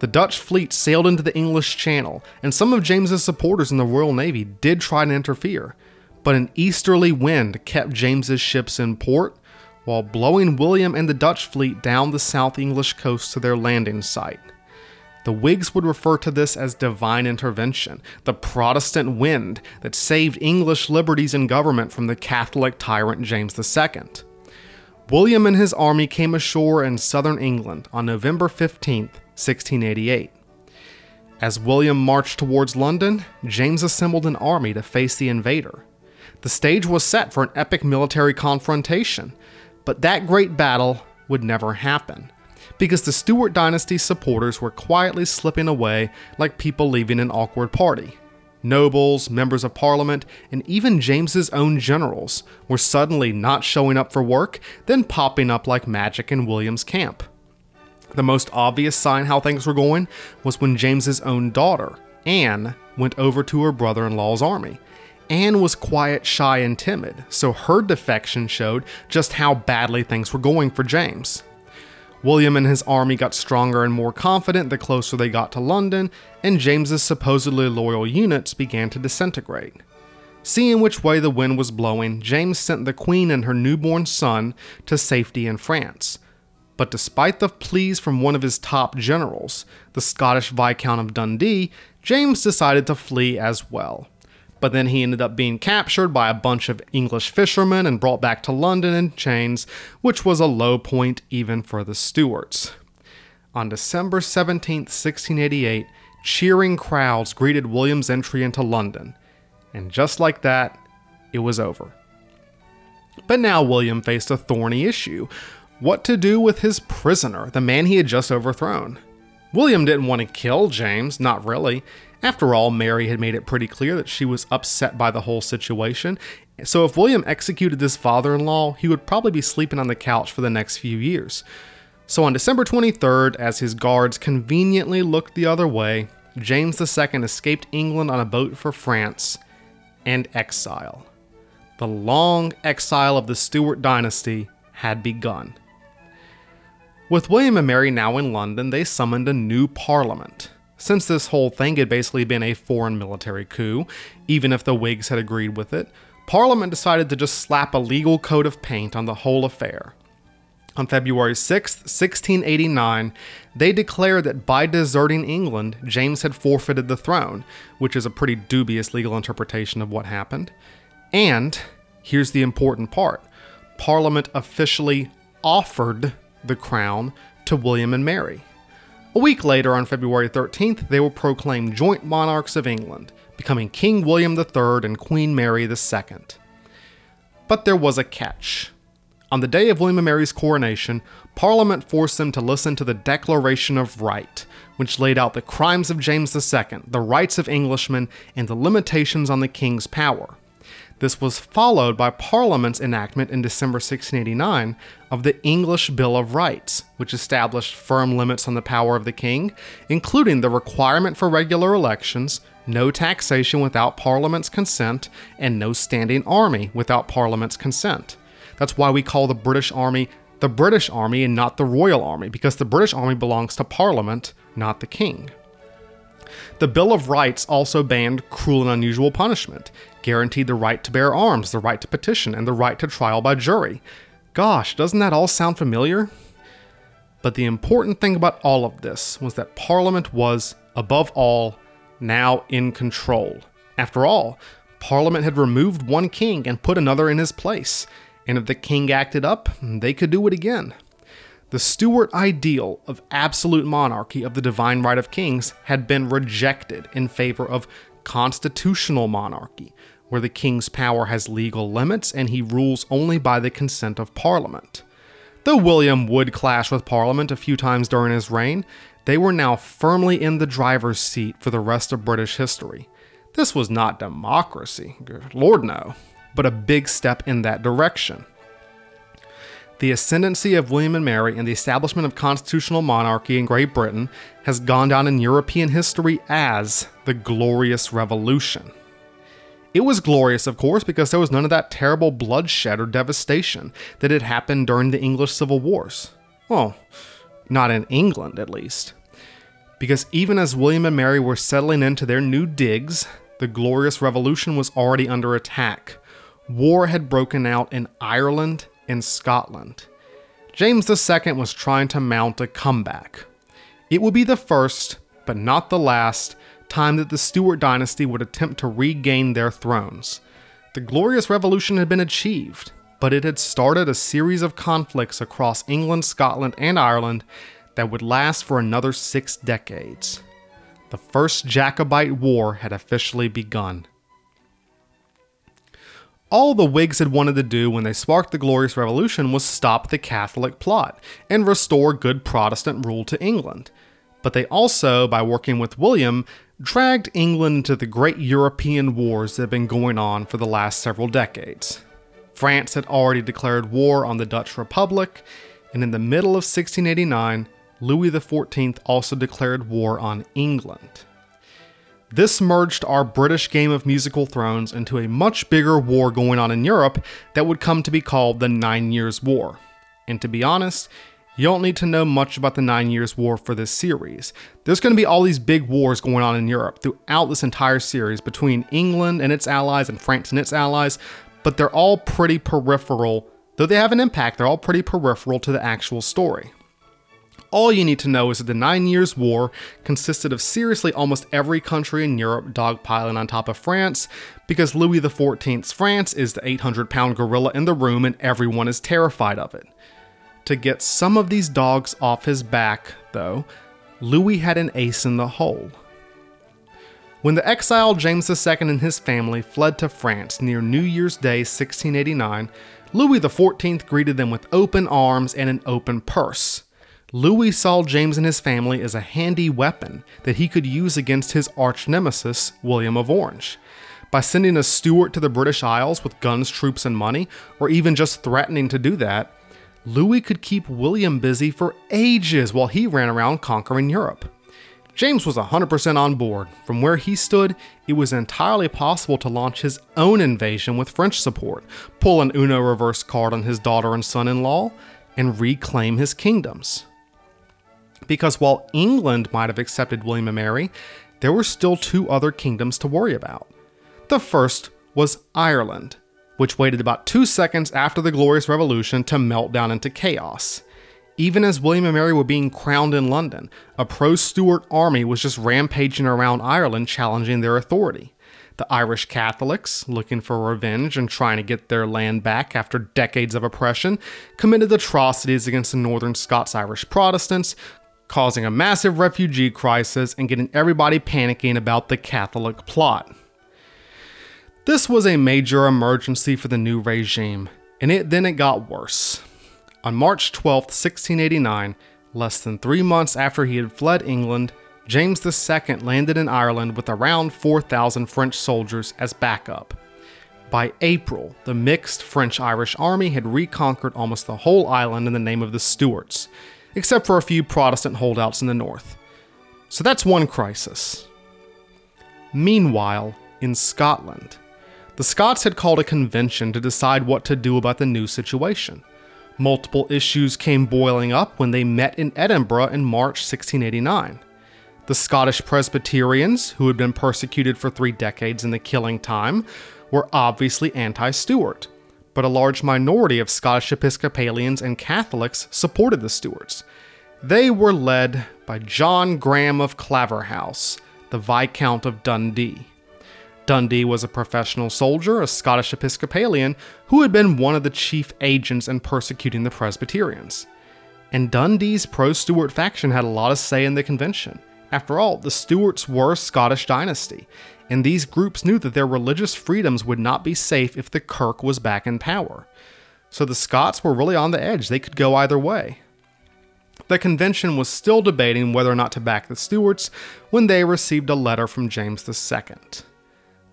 The Dutch fleet sailed into the English Channel, and some of James's supporters in the Royal Navy did try to interfere, but an easterly wind kept James's ships in port while blowing William and the Dutch fleet down the South English coast to their landing site. The Whigs would refer to this as divine intervention, the Protestant wind that saved English liberties and government from the Catholic tyrant James II. William and his army came ashore in southern England on November 15, 1688. As William marched towards London, James assembled an army to face the invader. The stage was set for an epic military confrontation, but that great battle would never happen, because the Stuart dynasty's supporters were quietly slipping away like people leaving an awkward party. Nobles, members of parliament, and even James's own generals were suddenly not showing up for work, then popping up like magic in William's camp. The most obvious sign how things were going was when James's own daughter, Anne, went over to her brother in law's army Anne was quiet, shy, and timid, so her defection showed just how badly things were going for James. William and his army got stronger and more confident the closer they got to London, and James's supposedly loyal units began to disintegrate. Seeing which way the wind was blowing, James sent the Queen and her newborn son to safety in France. But despite the pleas from one of his top generals, the Scottish Viscount of Dundee, James decided to flee as well but then he ended up being captured by a bunch of English fishermen and brought back to London in chains, which was a low point even for the Stuarts. On December 17, 1688, cheering crowds greeted William's entry into London, and just like that, it was over. But now William faced a thorny issue what to do with his prisoner, the man he had just overthrown. William didn't want to kill James, not really. After all, Mary had made it pretty clear that she was upset by the whole situation, so if William executed his father in law, he would probably be sleeping on the couch for the next few years. So on December 23rd, as his guards conveniently looked the other way, James II escaped England on a boat for France and exile. The long exile of the Stuart dynasty had begun. With William and Mary now in London, they summoned a new parliament since this whole thing had basically been a foreign military coup, even if the Whigs had agreed with it, Parliament decided to just slap a legal coat of paint on the whole affair. On February 6, 1689, they declared that by deserting England, James had forfeited the throne, which is a pretty dubious legal interpretation of what happened. And here's the important part Parliament officially offered the crown to William and Mary. A week later, on February 13th, they were proclaimed joint monarchs of England, becoming King William III and Queen Mary II. But there was a catch. On the day of William and Mary's coronation, Parliament forced them to listen to the Declaration of Right, which laid out the crimes of James II, the rights of Englishmen, and the limitations on the king's power. This was followed by Parliament's enactment in December 1689 of the English Bill of Rights, which established firm limits on the power of the king, including the requirement for regular elections, no taxation without Parliament's consent, and no standing army without Parliament's consent. That's why we call the British Army the British Army and not the Royal Army, because the British Army belongs to Parliament, not the King. The Bill of Rights also banned cruel and unusual punishment, guaranteed the right to bear arms, the right to petition, and the right to trial by jury. Gosh, doesn't that all sound familiar? But the important thing about all of this was that Parliament was, above all, now in control. After all, Parliament had removed one king and put another in his place, and if the king acted up, they could do it again. The Stuart ideal of absolute monarchy of the divine right of kings had been rejected in favor of constitutional monarchy, where the king's power has legal limits and he rules only by the consent of parliament. Though William would clash with parliament a few times during his reign, they were now firmly in the driver's seat for the rest of British history. This was not democracy, Lord no, but a big step in that direction. The ascendancy of William and Mary and the establishment of constitutional monarchy in Great Britain has gone down in European history as the Glorious Revolution. It was glorious, of course, because there was none of that terrible bloodshed or devastation that had happened during the English Civil Wars. Well, not in England, at least. Because even as William and Mary were settling into their new digs, the Glorious Revolution was already under attack. War had broken out in Ireland in Scotland. James II was trying to mount a comeback. It would be the first, but not the last, time that the Stuart dynasty would attempt to regain their thrones. The Glorious Revolution had been achieved, but it had started a series of conflicts across England, Scotland, and Ireland that would last for another six decades. The First Jacobite War had officially begun. All the Whigs had wanted to do when they sparked the Glorious Revolution was stop the Catholic plot and restore good Protestant rule to England. But they also, by working with William, dragged England into the great European wars that had been going on for the last several decades. France had already declared war on the Dutch Republic, and in the middle of 1689, Louis XIV also declared war on England. This merged our British game of musical thrones into a much bigger war going on in Europe that would come to be called the Nine Years' War. And to be honest, you don't need to know much about the Nine Years' War for this series. There's going to be all these big wars going on in Europe throughout this entire series between England and its allies and France and its allies, but they're all pretty peripheral. Though they have an impact, they're all pretty peripheral to the actual story. All you need to know is that the Nine Years' War consisted of seriously almost every country in Europe dogpiling on top of France, because Louis XIV's France is the 800 pound gorilla in the room and everyone is terrified of it. To get some of these dogs off his back, though, Louis had an ace in the hole. When the exiled James II and his family fled to France near New Year's Day 1689, Louis XIV greeted them with open arms and an open purse. Louis saw James and his family as a handy weapon that he could use against his arch nemesis, William of Orange. By sending a Stuart to the British Isles with guns, troops, and money, or even just threatening to do that, Louis could keep William busy for ages while he ran around conquering Europe. James was 100% on board. From where he stood, it was entirely possible to launch his own invasion with French support, pull an Uno reverse card on his daughter and son in law, and reclaim his kingdoms because while England might have accepted William and Mary, there were still two other kingdoms to worry about. The first was Ireland. which waited about two seconds after the Glorious Revolution to melt down into chaos. Even as William and Mary were being crowned in London, a pro Stuart army was just rampaging around Ireland challenging their authority. The Irish Catholics, looking for revenge and trying to get their land back after decades of oppression, committed atrocities against the Northern Scots Irish Protestants, causing a massive refugee crisis and getting everybody panicking about the Catholic plot. This was a major emergency for the new regime, and it then it got worse. On March 12, 1689, less than three months after he had fled England, James II landed in Ireland with around 4,000 French soldiers as backup. By April, the mixed French Irish army had reconquered almost the whole island in the name of the Stuarts, except for a few Protestant holdouts in the north. So that's one crisis. Meanwhile, in Scotland, the Scots had called a convention to decide what to do about the new situation. Multiple issues came boiling up when they met in Edinburgh in March 1689. The Scottish Presbyterians, who had been persecuted for three decades in the killing time, were obviously anti Stuart, but a large minority of Scottish Episcopalians and Catholics supported the Stuarts. They were led by John Graham of Claverhouse, the Viscount of Dundee. Dundee was a professional soldier, a Scottish Episcopalian, who had been one of the chief agents in persecuting the Presbyterians. And Dundee's pro Stuart faction had a lot of say in the convention. After all, the Stuarts were a Scottish dynasty, and these groups knew that their religious freedoms would not be safe if the Kirk was back in power. So the Scots were really on the edge, they could go either way. The convention was still debating whether or not to back the Stuarts when they received a letter from James II.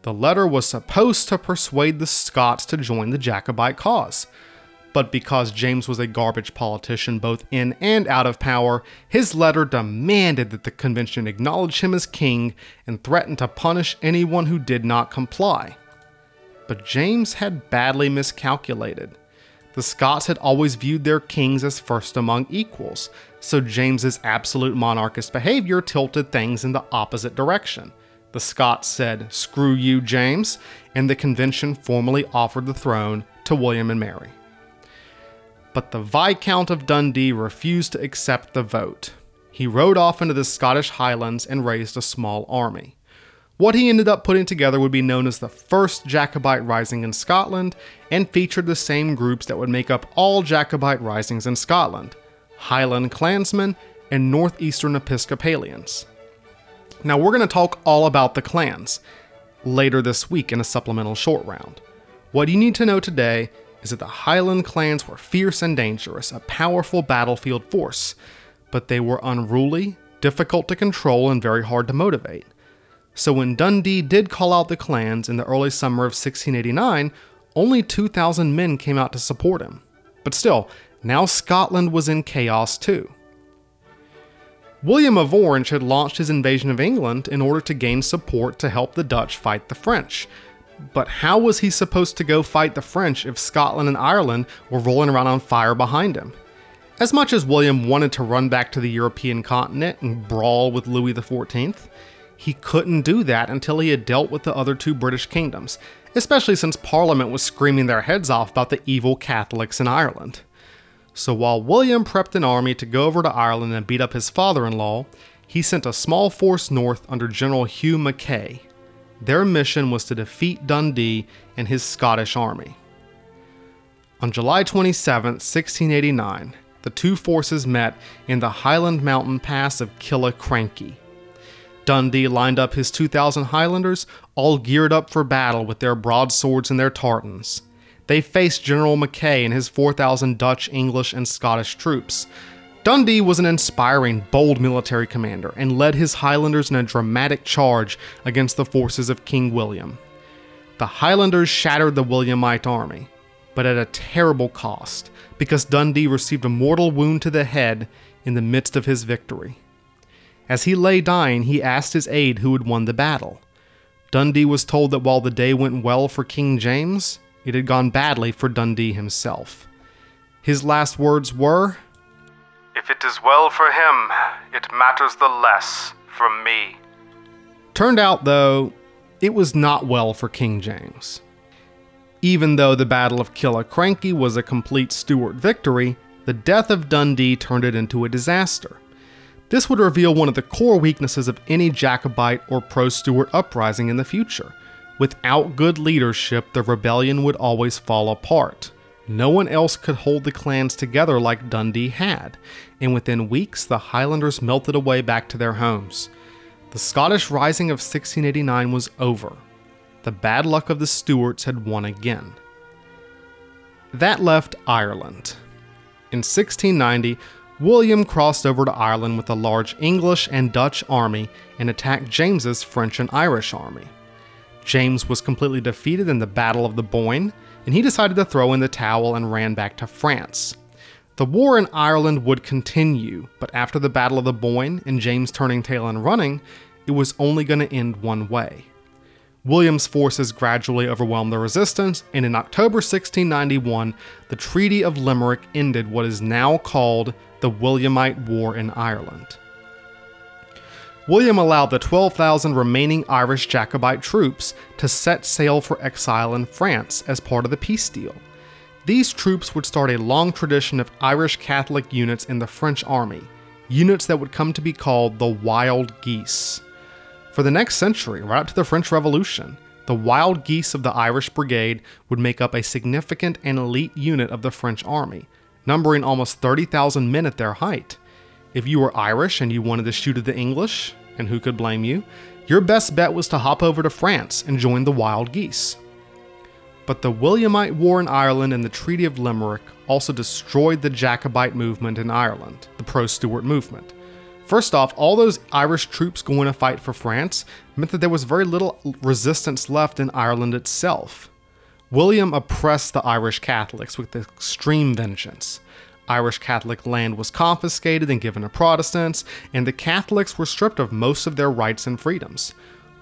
The letter was supposed to persuade the Scots to join the Jacobite cause but because James was a garbage politician both in and out of power, his letter demanded that the convention acknowledge him as king and threatened to punish anyone who did not comply. But James had badly miscalculated. The Scots had always viewed their kings as first among equals, so James's absolute monarchist behavior tilted things in the opposite direction. The Scots said, Screw you, James, and the convention formally offered the throne to William and Mary but the Viscount of Dundee refused to accept the vote. He rode off into the Scottish Highlands and raised a small army. What he ended up putting together would be known as the First Jacobite Rising in Scotland and featured the same groups that would make up all Jacobite risings in Scotland Highland Clansmen and Northeastern Episcopalians. Now, we're going to talk all about the clans later this week in a supplemental short round. What you need to know today is that the Highland clans were fierce and dangerous, a powerful battlefield force, but they were unruly, difficult to control, and very hard to motivate. So when Dundee did call out the clans in the early summer of 1689, only 2,000 men came out to support him. But still, now Scotland was in chaos too. William of Orange had launched his invasion of England in order to gain support to help the Dutch fight the French, but how was he supposed to go fight the French if Scotland and Ireland were rolling around on fire behind him? As much as William wanted to run back to the European continent and brawl with Louis XIV, he couldn't do that until he had dealt with the other two British kingdoms, especially since Parliament was screaming their heads off about the evil Catholics in Ireland. So while William prepped an army to go over to Ireland and beat up his father in law, he sent a small force north under General Hugh Mackay. Their mission was to defeat Dundee and his Scottish army. On July 27, 1689, the two forces met in the Highland Mountain Pass of Killiecrankie. Dundee lined up his 2,000 Highlanders, all geared up for battle with their broadswords and their tartans. They faced General Mackay and his 4,000 Dutch, English, and Scottish troops, Dundee was an inspiring, bold military commander and led his Highlanders in a dramatic charge against the forces of King William. The Highlanders shattered the Williamite army, but at a terrible cost, because Dundee received a mortal wound to the head in the midst of his victory. As he lay dying, he asked his aide who had won the battle. Dundee was told that while the day went well for King James, it had gone badly for Dundee himself. His last words were, if it is well for him, it matters the less for me. Turned out, though, it was not well for King James. Even though the Battle of Killiecrankie was a complete Stuart victory, the death of Dundee turned it into a disaster. This would reveal one of the core weaknesses of any Jacobite or pro Stuart uprising in the future. Without good leadership, the rebellion would always fall apart. No one else could hold the clans together like Dundee had, and within weeks the Highlanders melted away back to their homes. The Scottish Rising of 1689 was over. The bad luck of the Stuarts had won again. That left Ireland. In 1690, William crossed over to Ireland with a large English and Dutch army and attacked James's French and Irish army. James was completely defeated in the Battle of the Boyne, and he decided to throw in the towel and ran back to France. The war in Ireland would continue, but after the Battle of the Boyne and James turning tail and running, it was only going to end one way. William's forces gradually overwhelmed the resistance, and in October 1691, the Treaty of Limerick ended what is now called the Williamite War in Ireland. William allowed the 12,000 remaining Irish Jacobite troops to set sail for exile in France as part of the peace deal. These troops would start a long tradition of Irish Catholic units in the French army, units that would come to be called the Wild Geese. For the next century, right up to the French Revolution, the Wild Geese of the Irish Brigade would make up a significant and elite unit of the French army, numbering almost 30,000 men at their height. If you were Irish and you wanted to shoot at the English, and who could blame you, your best bet was to hop over to France and join the Wild Geese. But the Williamite War in Ireland and the Treaty of Limerick also destroyed the Jacobite movement in Ireland, the pro Stuart movement. First off, all those Irish troops going to fight for France meant that there was very little resistance left in Ireland itself. William oppressed the Irish Catholics with extreme vengeance. Irish Catholic land was confiscated and given to Protestants, and the Catholics were stripped of most of their rights and freedoms.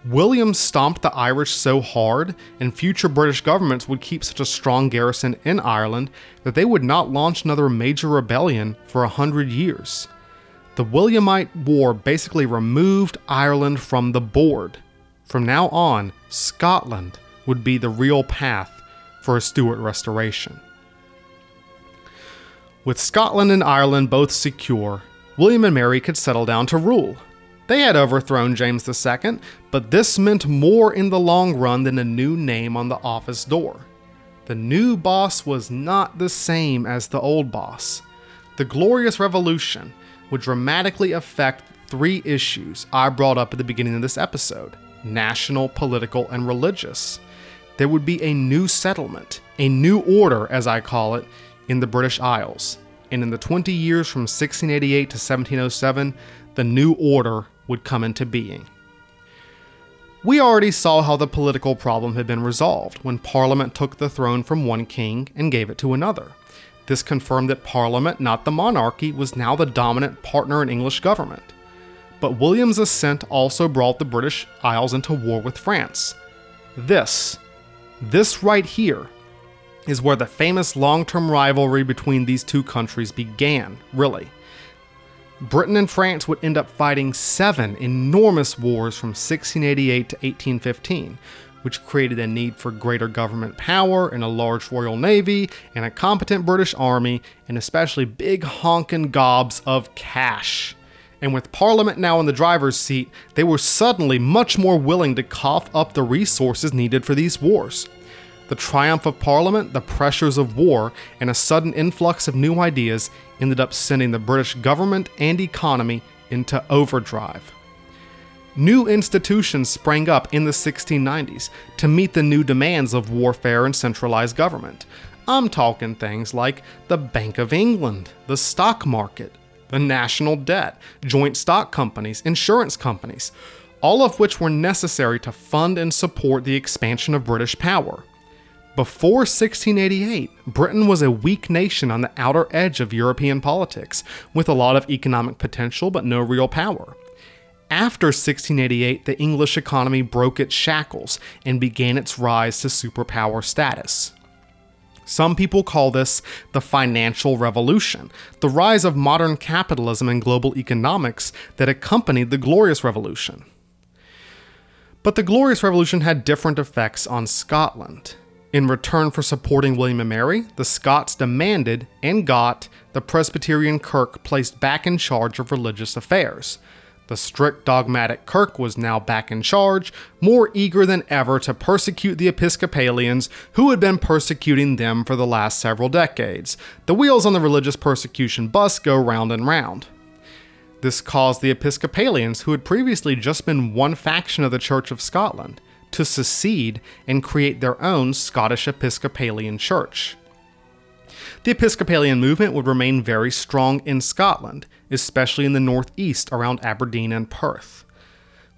William stomped the Irish so hard, and future British governments would keep such a strong garrison in Ireland that they would not launch another major rebellion for a hundred years. The Williamite War basically removed Ireland from the board. From now on, Scotland would be the real path for a Stuart restoration. With Scotland and Ireland both secure, William and Mary could settle down to rule. They had overthrown James II, but this meant more in the long run than a new name on the office door. The new boss was not the same as the old boss. The Glorious Revolution would dramatically affect three issues I brought up at the beginning of this episode national, political, and religious. There would be a new settlement, a new order, as I call it, in the British Isles. And in the 20 years from 1688 to 1707, the new order would come into being. We already saw how the political problem had been resolved when Parliament took the throne from one king and gave it to another. This confirmed that Parliament, not the monarchy, was now the dominant partner in English government. But William's ascent also brought the British Isles into war with France. This, this right here, is where the famous long term rivalry between these two countries began, really. Britain and France would end up fighting seven enormous wars from 1688 to 1815, which created a need for greater government power and a large Royal Navy and a competent British Army, and especially big honkin' gobs of cash. And with Parliament now in the driver's seat, they were suddenly much more willing to cough up the resources needed for these wars. The triumph of Parliament, the pressures of war, and a sudden influx of new ideas ended up sending the British government and economy into overdrive. New institutions sprang up in the 1690s to meet the new demands of warfare and centralized government. I'm talking things like the Bank of England, the stock market, the national debt, joint stock companies, insurance companies, all of which were necessary to fund and support the expansion of British power. Before 1688, Britain was a weak nation on the outer edge of European politics, with a lot of economic potential but no real power. After 1688, the English economy broke its shackles and began its rise to superpower status. Some people call this the financial revolution, the rise of modern capitalism and global economics that accompanied the Glorious Revolution. But the Glorious Revolution had different effects on Scotland. In return for supporting William and Mary, the Scots demanded and got the Presbyterian Kirk placed back in charge of religious affairs. The strict dogmatic Kirk was now back in charge, more eager than ever to persecute the Episcopalians who had been persecuting them for the last several decades. The wheels on the religious persecution bus go round and round. This caused the Episcopalians, who had previously just been one faction of the Church of Scotland, to secede and create their own Scottish Episcopalian Church. The Episcopalian movement would remain very strong in Scotland, especially in the northeast around Aberdeen and Perth.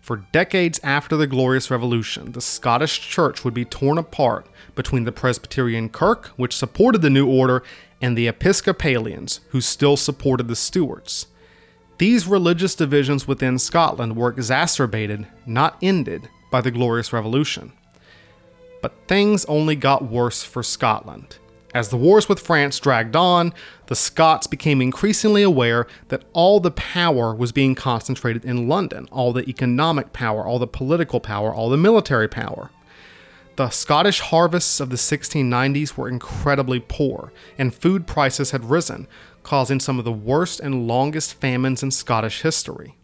For decades after the Glorious Revolution, the Scottish Church would be torn apart between the Presbyterian Kirk, which supported the new order, and the Episcopalians, who still supported the Stuarts. These religious divisions within Scotland were exacerbated, not ended, by the Glorious Revolution. But things only got worse for Scotland. As the wars with France dragged on, the Scots became increasingly aware that all the power was being concentrated in London all the economic power, all the political power, all the military power. The Scottish harvests of the 1690s were incredibly poor, and food prices had risen, causing some of the worst and longest famines in Scottish history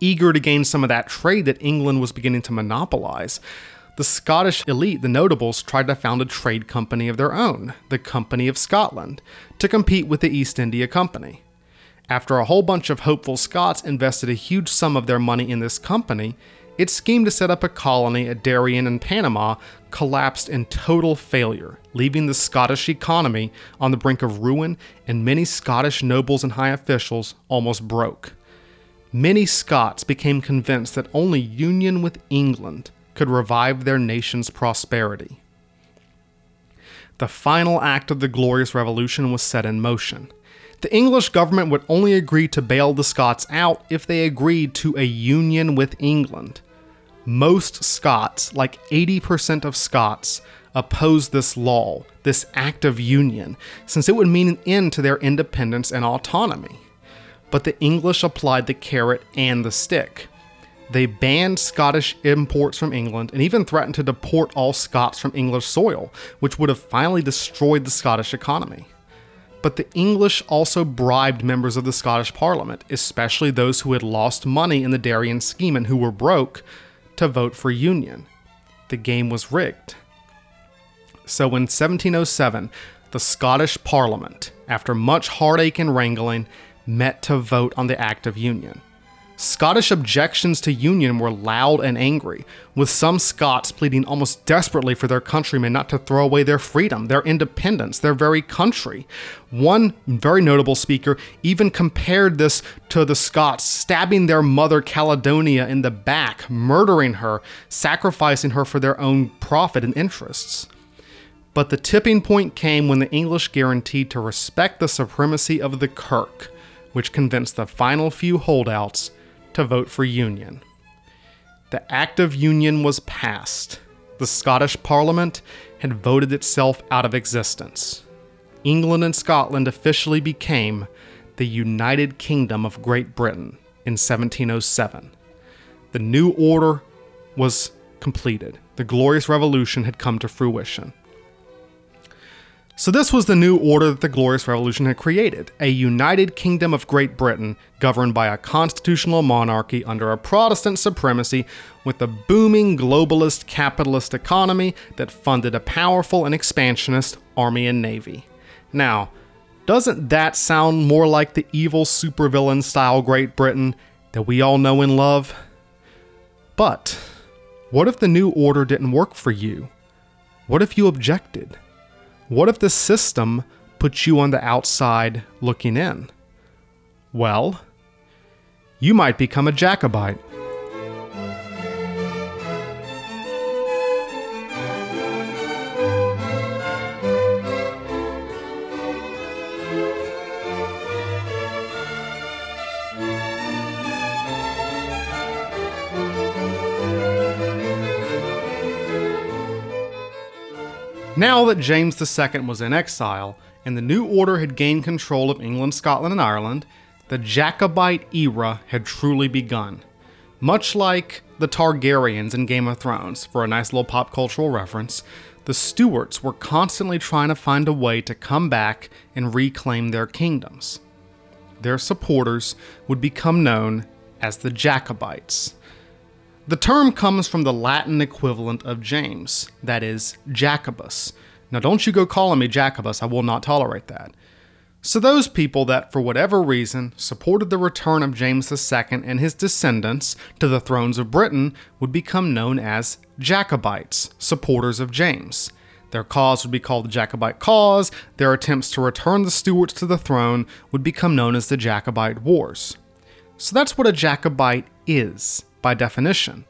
eager to gain some of that trade that England was beginning to monopolize, the Scottish elite, the notables, tried to found a trade company of their own, the Company of Scotland, to compete with the East India Company. After a whole bunch of hopeful Scots invested a huge sum of their money in this company, its scheme to set up a colony at Darien in Panama collapsed in total failure, leaving the Scottish economy on the brink of ruin and many Scottish nobles and high officials almost broke many Scots became convinced that only union with England could revive their nation's prosperity. The final act of the Glorious Revolution was set in motion. The English government would only agree to bail the Scots out if they agreed to a union with England. Most Scots, like 80% of Scots, opposed this law, this act of union, since it would mean an end to their independence and autonomy but the English applied the carrot and the stick. They banned Scottish imports from England and even threatened to deport all Scots from English soil, which would have finally destroyed the Scottish economy. But the English also bribed members of the Scottish Parliament, especially those who had lost money in the Darien scheme and who were broke, to vote for union. The game was rigged. So in 1707, the Scottish Parliament, after much heartache and wrangling, met to vote on the Act of Union. Scottish objections to union were loud and angry, with some Scots pleading almost desperately for their countrymen not to throw away their freedom, their independence, their very country. One very notable speaker even compared this to the Scots stabbing their mother Caledonia in the back, murdering her, sacrificing her for their own profit and interests. But the tipping point came when the English guaranteed to respect the supremacy of the Kirk which convinced the final few holdouts to vote for union. The Act of Union was passed. The Scottish Parliament had voted itself out of existence. England and Scotland officially became the United Kingdom of Great Britain in 1707. The new order was completed. The Glorious Revolution had come to fruition. So, this was the new order that the Glorious Revolution had created a united kingdom of Great Britain governed by a constitutional monarchy under a Protestant supremacy with a booming globalist capitalist economy that funded a powerful and expansionist army and navy. Now, doesn't that sound more like the evil supervillain style Great Britain that we all know and love? But, what if the new order didn't work for you? What if you objected? What if the system puts you on the outside looking in? Well, you might become a Jacobite. Now that James II was in exile and the new order had gained control of England, Scotland, and Ireland, the Jacobite era had truly begun. Much like the Targaryens in Game of Thrones, for a nice little pop cultural reference, the Stuarts were constantly trying to find a way to come back and reclaim their kingdoms. Their supporters would become known as the Jacobites. The term comes from the Latin equivalent of James, that is, Jacobus. Now, don't you go calling me Jacobus, I will not tolerate that. So, those people that, for whatever reason, supported the return of James II and his descendants to the thrones of Britain would become known as Jacobites, supporters of James. Their cause would be called the Jacobite cause. Their attempts to return the Stuarts to the throne would become known as the Jacobite Wars. So that's what a Jacobite is, by definition.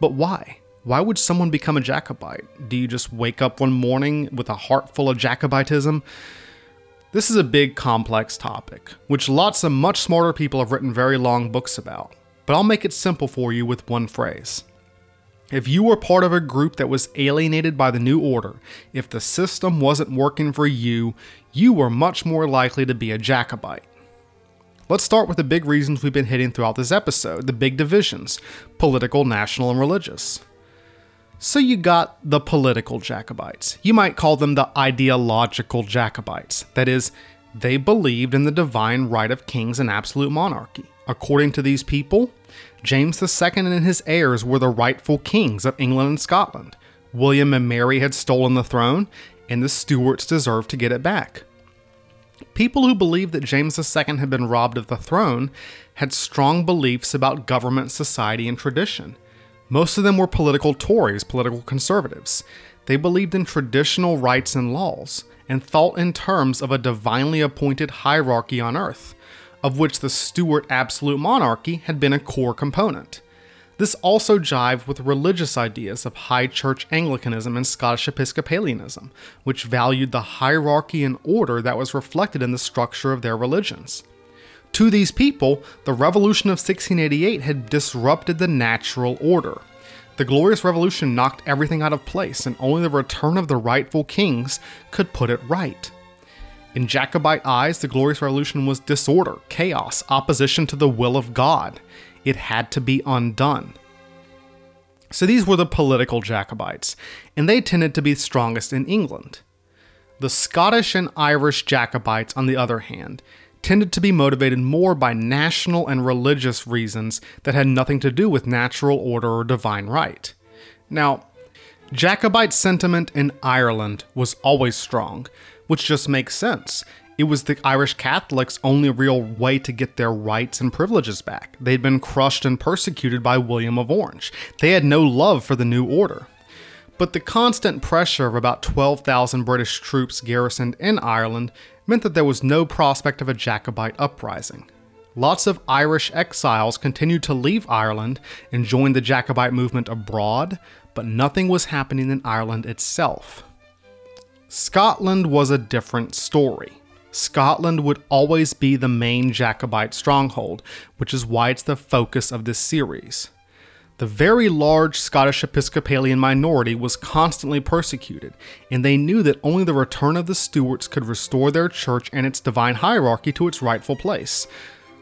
But why? Why would someone become a Jacobite? Do you just wake up one morning with a heart full of Jacobitism? This is a big, complex topic, which lots of much smarter people have written very long books about. But I'll make it simple for you with one phrase. If you were part of a group that was alienated by the New Order, if the system wasn't working for you, you were much more likely to be a Jacobite. Let's start with the big reasons we've been hitting throughout this episode the big divisions political, national, and religious. So you got the political Jacobites. You might call them the ideological Jacobites. That is, they believed in the divine right of kings and absolute monarchy. According to these people, James II and his heirs were the rightful kings of England and Scotland. William and Mary had stolen the throne, and the Stuarts deserved to get it back. People who believed that James II had been robbed of the throne had strong beliefs about government, society, and tradition. Most of them were political Tories, political conservatives. They believed in traditional rights and laws, and thought in terms of a divinely appointed hierarchy on earth, of which the Stuart absolute monarchy had been a core component. This also jived with religious ideas of High Church Anglicanism and Scottish Episcopalianism, which valued the hierarchy and order that was reflected in the structure of their religions. To these people, the Revolution of 1688 had disrupted the natural order. The Glorious Revolution knocked everything out of place, and only the return of the rightful kings could put it right. In Jacobite eyes, the Glorious Revolution was disorder, chaos, opposition to the will of God. It had to be undone. So these were the political Jacobites, and they tended to be strongest in England. The Scottish and Irish Jacobites, on the other hand, tended to be motivated more by national and religious reasons that had nothing to do with natural order or divine right. Now, Jacobite sentiment in Ireland was always strong, which just makes sense. It was the Irish Catholics' only real way to get their rights and privileges back. They'd been crushed and persecuted by William of Orange. They had no love for the new order. But the constant pressure of about 12,000 British troops garrisoned in Ireland meant that there was no prospect of a Jacobite uprising. Lots of Irish exiles continued to leave Ireland and join the Jacobite movement abroad, but nothing was happening in Ireland itself. Scotland was a different story. Scotland would always be the main Jacobite stronghold, which is why it's the focus of this series. The very large Scottish Episcopalian minority was constantly persecuted, and they knew that only the return of the Stuarts could restore their church and its divine hierarchy to its rightful place.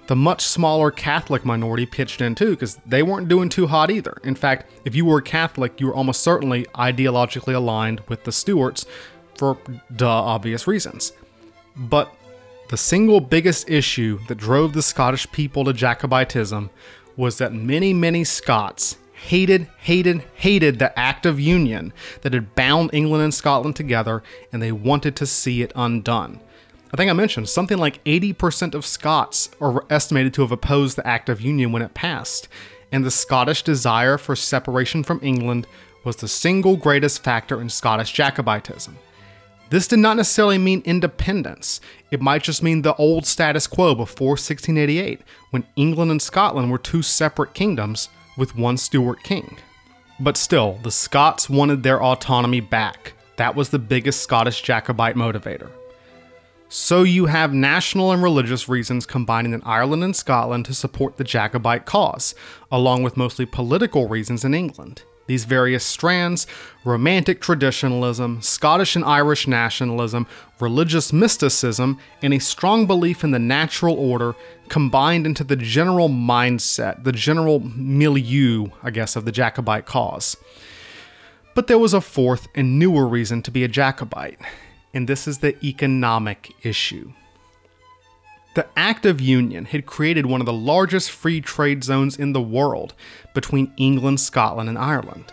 The much smaller Catholic minority pitched in too, because they weren't doing too hot either. In fact, if you were Catholic, you were almost certainly ideologically aligned with the Stuarts for duh obvious reasons. But the single biggest issue that drove the Scottish people to Jacobitism was that many, many Scots hated, hated, hated the Act of Union that had bound England and Scotland together, and they wanted to see it undone. I think I mentioned something like 80% of Scots are estimated to have opposed the Act of Union when it passed, and the Scottish desire for separation from England was the single greatest factor in Scottish Jacobitism. This did not necessarily mean independence. It might just mean the old status quo before 1688, when England and Scotland were two separate kingdoms with one Stuart king. But still, the Scots wanted their autonomy back. That was the biggest Scottish Jacobite motivator. So you have national and religious reasons combining in Ireland and Scotland to support the Jacobite cause, along with mostly political reasons in England. These various strands romantic traditionalism, Scottish and Irish nationalism, religious mysticism, and a strong belief in the natural order combined into the general mindset, the general milieu, I guess, of the Jacobite cause. But there was a fourth and newer reason to be a Jacobite, and this is the economic issue. The Act of Union had created one of the largest free trade zones in the world between England, Scotland, and Ireland.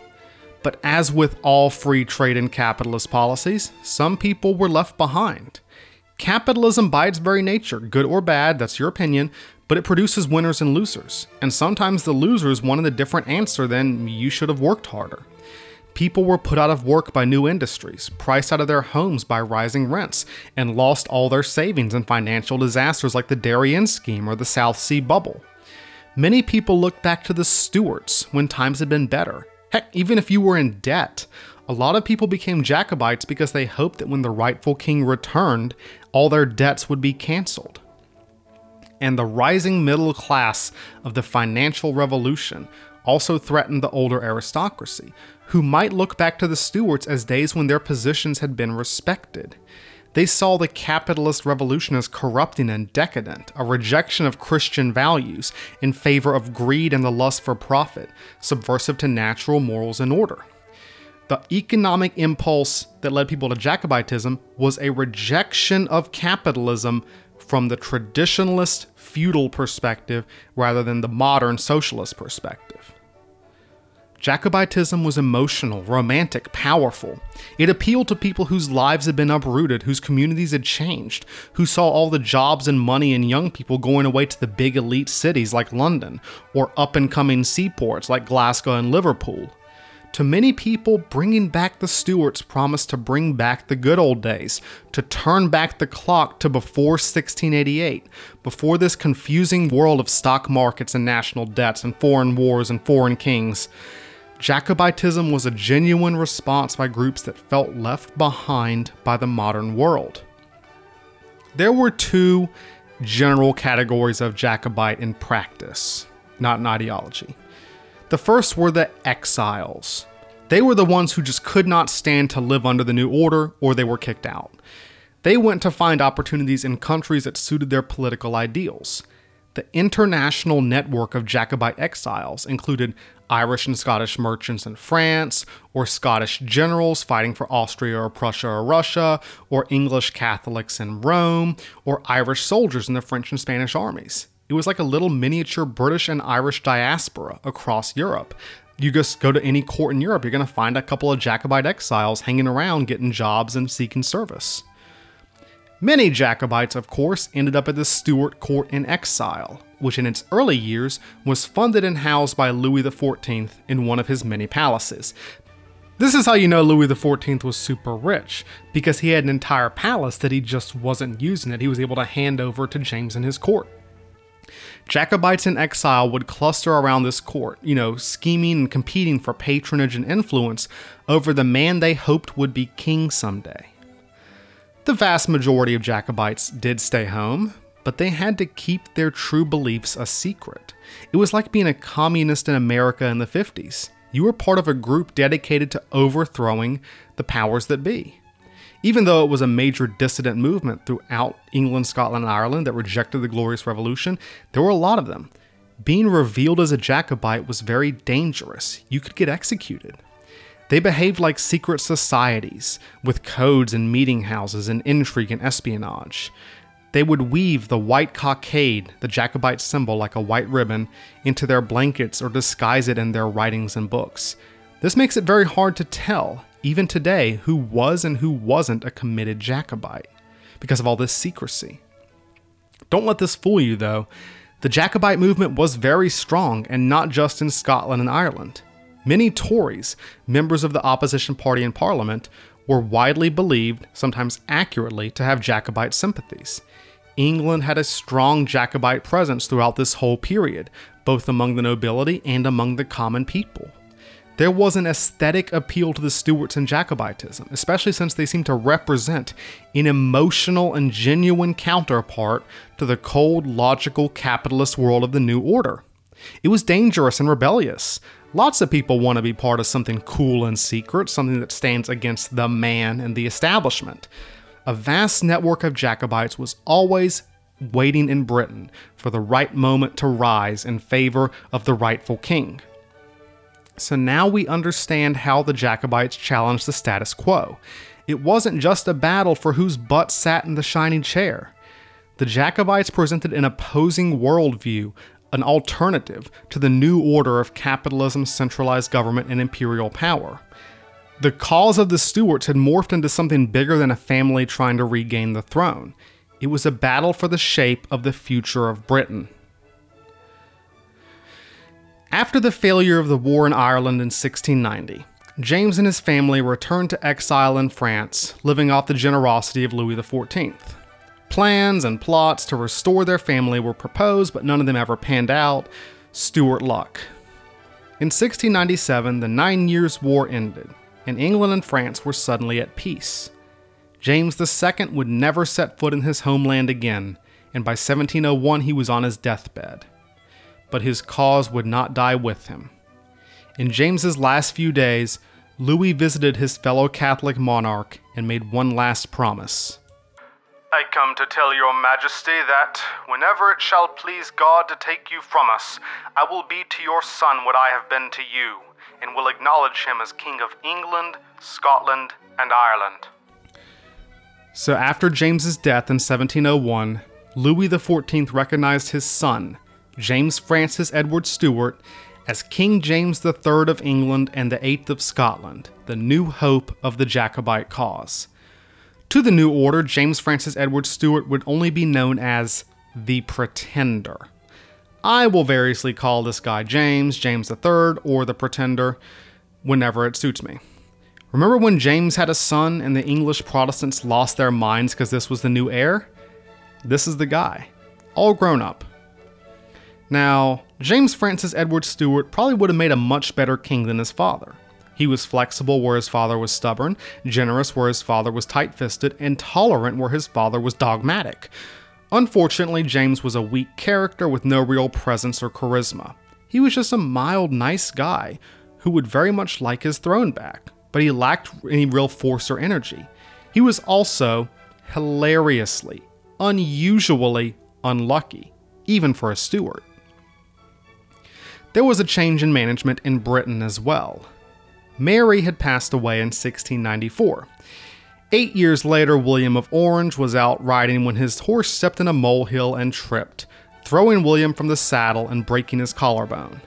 But as with all free trade and capitalist policies, some people were left behind. Capitalism, by its very nature, good or bad, that's your opinion, but it produces winners and losers. And sometimes the losers wanted a different answer than you should have worked harder. People were put out of work by new industries, priced out of their homes by rising rents, and lost all their savings in financial disasters like the Darien scheme or the South Sea bubble. Many people looked back to the Stuarts when times had been better. Heck, even if you were in debt, a lot of people became Jacobites because they hoped that when the rightful king returned, all their debts would be canceled. And the rising middle class of the financial revolution also threatened the older aristocracy, who might look back to the Stuarts as days when their positions had been respected. They saw the capitalist revolution as corrupting and decadent, a rejection of Christian values in favor of greed and the lust for profit, subversive to natural morals and order. The economic impulse that led people to Jacobitism was a rejection of capitalism from the traditionalist feudal perspective rather than the modern socialist perspective. Jacobitism was emotional, romantic, powerful. It appealed to people whose lives had been uprooted, whose communities had changed, who saw all the jobs and money and young people going away to the big elite cities like London, or up and coming seaports like Glasgow and Liverpool. To many people, bringing back the Stuarts promised to bring back the good old days, to turn back the clock to before 1688, before this confusing world of stock markets and national debts and foreign wars and foreign kings. Jacobitism was a genuine response by groups that felt left behind by the modern world. There were two general categories of Jacobite in practice, not in ideology. The first were the exiles. They were the ones who just could not stand to live under the new order or they were kicked out. They went to find opportunities in countries that suited their political ideals. The international network of Jacobite exiles included Irish and Scottish merchants in France, or Scottish generals fighting for Austria or Prussia or Russia, or English Catholics in Rome, or Irish soldiers in the French and Spanish armies. It was like a little miniature British and Irish diaspora across Europe. You just go to any court in Europe, you're going to find a couple of Jacobite exiles hanging around getting jobs and seeking service. Many Jacobites, of course, ended up at the Stuart court in exile, which in its early years was funded and housed by Louis XIV in one of his many palaces. This is how you know Louis XIV was super rich, because he had an entire palace that he just wasn't using that he was able to hand over to James and his court. Jacobites in exile would cluster around this court, you know, scheming and competing for patronage and influence over the man they hoped would be king someday. The vast majority of Jacobites did stay home, but they had to keep their true beliefs a secret. It was like being a communist in America in the 50s. You were part of a group dedicated to overthrowing the powers that be. Even though it was a major dissident movement throughout England, Scotland, and Ireland that rejected the Glorious Revolution, there were a lot of them. Being revealed as a Jacobite was very dangerous. You could get executed. They behaved like secret societies, with codes and meeting houses and intrigue and espionage. They would weave the white cockade, the Jacobite symbol like a white ribbon, into their blankets or disguise it in their writings and books. This makes it very hard to tell, even today, who was and who wasn't a committed Jacobite because of all this secrecy. Don't let this fool you, though. The Jacobite movement was very strong, and not just in Scotland and Ireland. Many Tories, members of the opposition party in Parliament, were widely believed, sometimes accurately, to have Jacobite sympathies. England had a strong Jacobite presence throughout this whole period, both among the nobility and among the common people. There was an aesthetic appeal to the Stuarts and Jacobitism, especially since they seemed to represent an emotional and genuine counterpart to the cold, logical, capitalist world of the New Order. It was dangerous and rebellious. Lots of people want to be part of something cool and secret, something that stands against the man and the establishment a vast network of Jacobites was always waiting in Britain for the right moment to rise in favor of the rightful king. So now we understand how the Jacobites challenged the status quo. It wasn't just a battle for whose butt sat in the shining chair. The Jacobites presented an opposing worldview, an alternative to the new order of capitalism, centralized government, and imperial power. The cause of the Stuarts had morphed into something bigger than a family trying to regain the throne. It was a battle for the shape of the future of Britain. After the failure of the war in Ireland in 1690, James and his family returned to exile in France, living off the generosity of Louis XIV. Plans and plots to restore their family were proposed, but none of them ever panned out. Stuart luck. In 1697, the Nine Years' War ended, and England and France were suddenly at peace. James II would never set foot in his homeland again, and by 1701 he was on his deathbed. But his cause would not die with him. In James's last few days, Louis visited his fellow Catholic monarch and made one last promise. I come to tell your majesty that, whenever it shall please God to take you from us, I will be to your son what I have been to you, and will acknowledge him as King of England, Scotland, and Ireland. So after James's death in 1701, Louis XIV recognized his son, James Francis Edward Stuart, as King James III of England and the Eighth of Scotland, the new hope of the Jacobite cause. To the new order, James Francis Edward Stuart would only be known as the Pretender. I will variously call this guy James, James III, or the Pretender whenever it suits me. Remember when James had a son and the English Protestants lost their minds because this was the new heir? This is the guy, all grown up. Now, James Francis Edward Stuart probably would have made a much better king than his father. He was flexible where his father was stubborn, generous where his father was tight fisted, and tolerant where his father was dogmatic. Unfortunately, James was a weak character with no real presence or charisma. He was just a mild, nice guy who would very much like his throne back, but he lacked any real force or energy. He was also hilariously, unusually unlucky, even for a Stuart. There was a change in management in Britain as well. Mary had passed away in 1694. Eight years later, William of Orange was out riding when his horse stepped in a molehill and tripped, throwing William from the saddle and breaking his collarbone.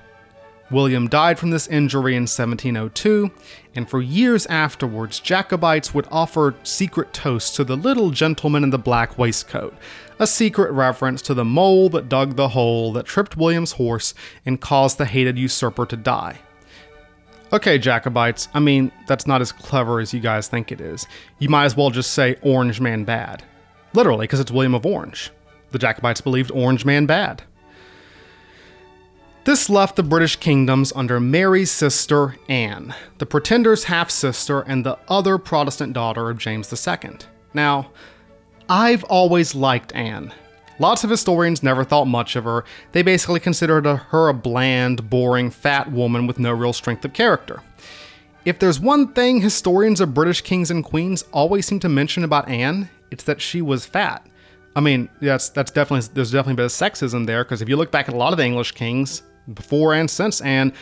William died from this injury in 1702, and for years afterwards, Jacobites would offer secret toasts to the little gentleman in the black waistcoat, a secret reference to the mole that dug the hole that tripped William's horse and caused the hated usurper to die. Okay, Jacobites, I mean, that's not as clever as you guys think it is. You might as well just say Orange Man bad. Literally, because it's William of Orange. The Jacobites believed Orange Man bad. This left the British kingdoms under Mary's sister, Anne, the pretender's half sister and the other Protestant daughter of James II. Now, I've always liked Anne. Lots of historians never thought much of her. They basically considered her a bland, boring, fat woman with no real strength of character. If there's one thing historians of British kings and queens always seem to mention about Anne, it's that she was fat. I mean, that's that's definitely there's definitely a bit of sexism there because if you look back at a lot of the English kings before and since Anne,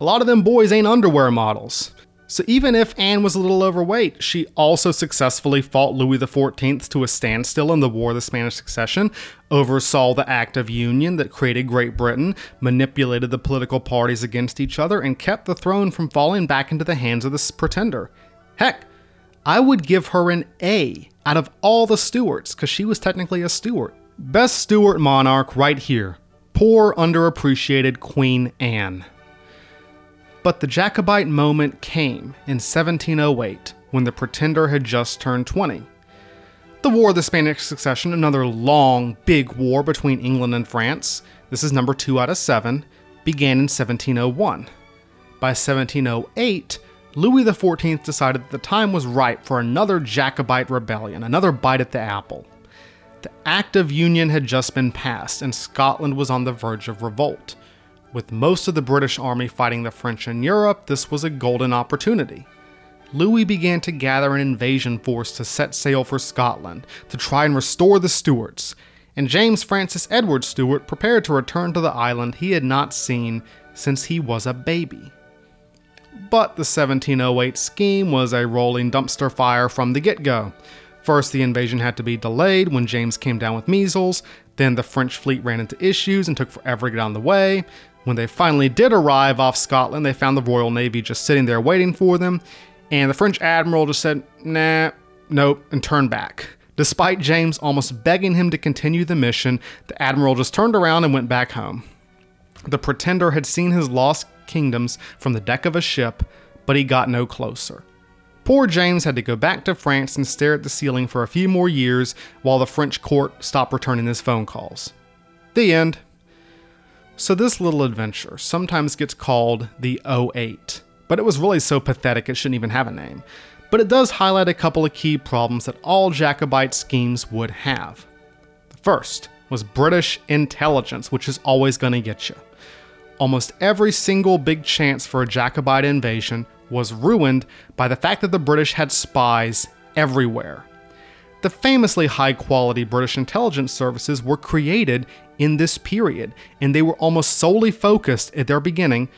a lot of them boys ain't underwear models. So even if Anne was a little overweight, she also successfully fought Louis XIV to a standstill in the War of the Spanish Succession, oversaw the Act of Union that created Great Britain, manipulated the political parties against each other, and kept the throne from falling back into the hands of the pretender. Heck, I would give her an A out of all the Stuarts, because she was technically a Stuart. Best Stuart monarch right here. Poor, underappreciated Queen Anne. But the Jacobite moment came in 1708 when the pretender had just turned 20. The War of the Spanish Succession, another long, big war between England and France, this is number two out of seven, began in 1701. By 1708, Louis XIV decided that the time was ripe for another Jacobite rebellion, another bite at the apple. The Act of Union had just been passed, and Scotland was on the verge of revolt. With most of the British army fighting the French in Europe, this was a golden opportunity. Louis began to gather an invasion force to set sail for Scotland to try and restore the Stuarts, and James Francis Edward Stuart prepared to return to the island he had not seen since he was a baby. But the 1708 scheme was a rolling dumpster fire from the get go. First, the invasion had to be delayed when James came down with measles. Then the French fleet ran into issues and took forever to get on the way. When they finally did arrive off Scotland, they found the Royal Navy just sitting there waiting for them. And the French admiral just said, nah, nope, and turned back. Despite James almost begging him to continue the mission, the admiral just turned around and went back home. The pretender had seen his lost kingdoms from the deck of a ship, but he got no closer. Poor James had to go back to France and stare at the ceiling for a few more years while the French court stopped returning his phone calls. The end. So, this little adventure sometimes gets called the 08, but it was really so pathetic it shouldn't even have a name but it does highlight a couple of key problems that all Jacobite schemes would have. The first was British intelligence, which is always going to get you. Almost every single big chance for a Jacobite invasion was ruined by the fact that the British had spies everywhere. The famously high quality British intelligence services were created in this period, and they were almost solely focused at their beginning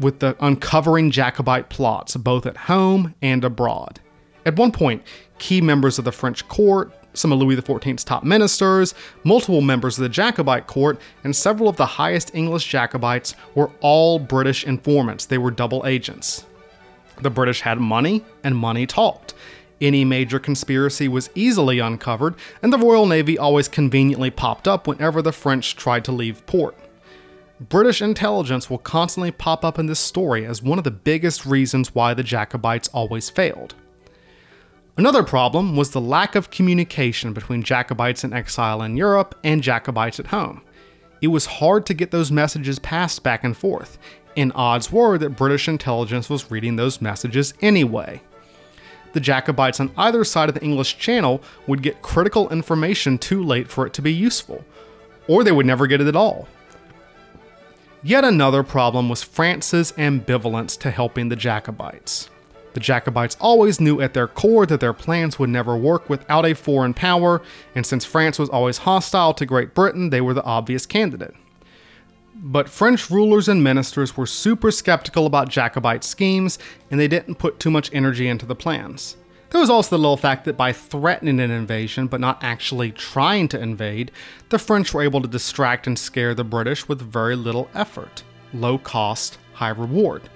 with the uncovering Jacobite plots, both at home and abroad. At one point, key members of the French court, some of Louis XIV's top ministers, multiple members of the Jacobite court, and several of the highest English Jacobites were all British informants. They were double agents. The British had money, and money talked. Any major conspiracy was easily uncovered, and the Royal Navy always conveniently popped up whenever the French tried to leave port. British intelligence will constantly pop up in this story as one of the biggest reasons why the Jacobites always failed. Another problem was the lack of communication between Jacobites in exile in Europe and Jacobites at home. It was hard to get those messages passed back and forth, and odds were that British intelligence was reading those messages anyway. The Jacobites on either side of the English Channel would get critical information too late for it to be useful, or they would never get it at all. Yet another problem was France's ambivalence to helping the Jacobites. The Jacobites always knew at their core that their plans would never work without a foreign power, and since France was always hostile to Great Britain, they were the obvious candidate. But French rulers and ministers were super skeptical about Jacobite schemes, and they didn't put too much energy into the plans. There was also the little fact that by threatening an invasion but not actually trying to invade, the French were able to distract and scare the British with very little effort. Low cost, high reward.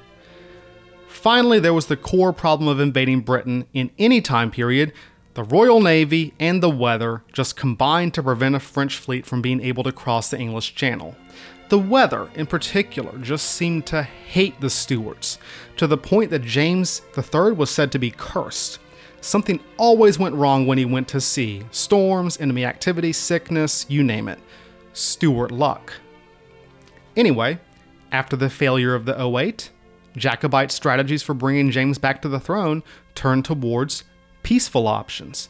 Finally, there was the core problem of invading Britain in any time period. The Royal Navy and the weather just combined to prevent a French fleet from being able to cross the English Channel. The weather, in particular, just seemed to hate the Stuarts, to the point that James III was said to be cursed. Something always went wrong when he went to sea storms, enemy activity, sickness, you name it. Stuart luck. Anyway, after the failure of the 08, Jacobite strategies for bringing James back to the throne turned towards peaceful options.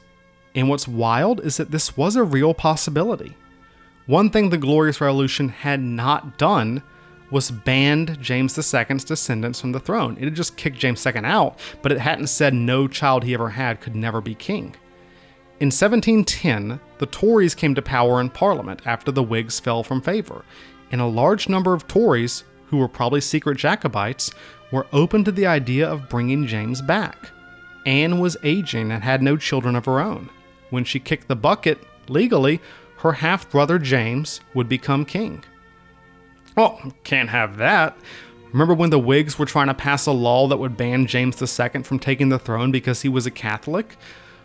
And what's wild is that this was a real possibility. One thing the Glorious Revolution had not done was banned James II's descendants from the throne. It had just kicked James II out, but it hadn't said no child he ever had could never be king. In 1710, the Tories came to power in Parliament after the Whigs fell from favor, and a large number of Tories, who were probably secret Jacobites, were open to the idea of bringing James back. Anne was aging and had no children of her own. When she kicked the bucket, legally, her half brother James would become king. Well, can't have that. Remember when the Whigs were trying to pass a law that would ban James II from taking the throne because he was a Catholic?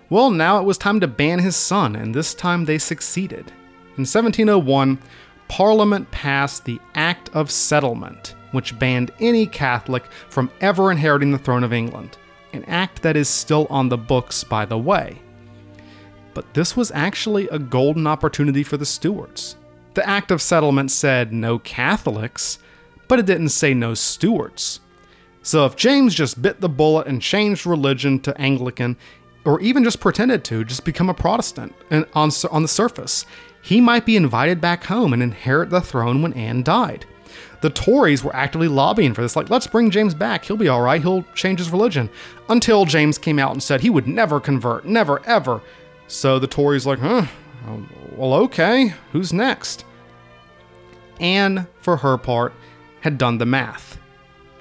Well, now it was time to ban his son, and this time they succeeded. In 1701, Parliament passed the Act of Settlement, which banned any Catholic from ever inheriting the throne of England, an act that is still on the books, by the way. But this was actually a golden opportunity for the Stuarts. The Act of Settlement said no Catholics, but it didn't say no Stuarts. So if James just bit the bullet and changed religion to Anglican, or even just pretended to, just become a Protestant and on, on the surface, he might be invited back home and inherit the throne when Anne died. The Tories were actively lobbying for this, like, let's bring James back. He'll be all right. He'll change his religion. Until James came out and said he would never convert, never, ever. So the Tories, like, huh, well, okay, who's next? Anne, for her part, had done the math.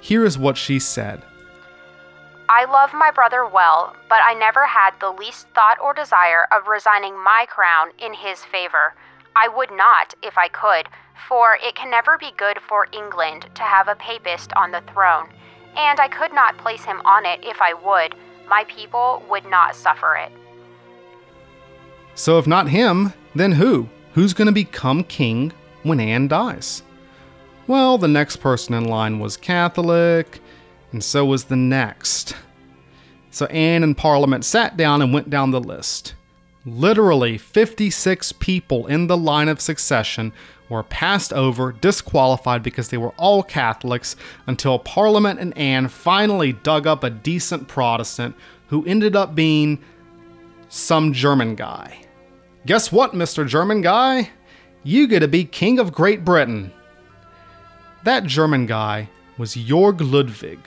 Here is what she said I love my brother well, but I never had the least thought or desire of resigning my crown in his favor. I would not, if I could, for it can never be good for England to have a papist on the throne, and I could not place him on it if I would. My people would not suffer it. So, if not him, then who? Who's going to become king when Anne dies? Well, the next person in line was Catholic, and so was the next. So Anne and Parliament sat down and went down the list. Literally 56 people in the line of succession were passed over, disqualified because they were all Catholics, until Parliament and Anne finally dug up a decent Protestant who ended up being some German guy. Guess what, Mr. German guy? You get to be King of Great Britain. That German guy was Jorg Ludwig,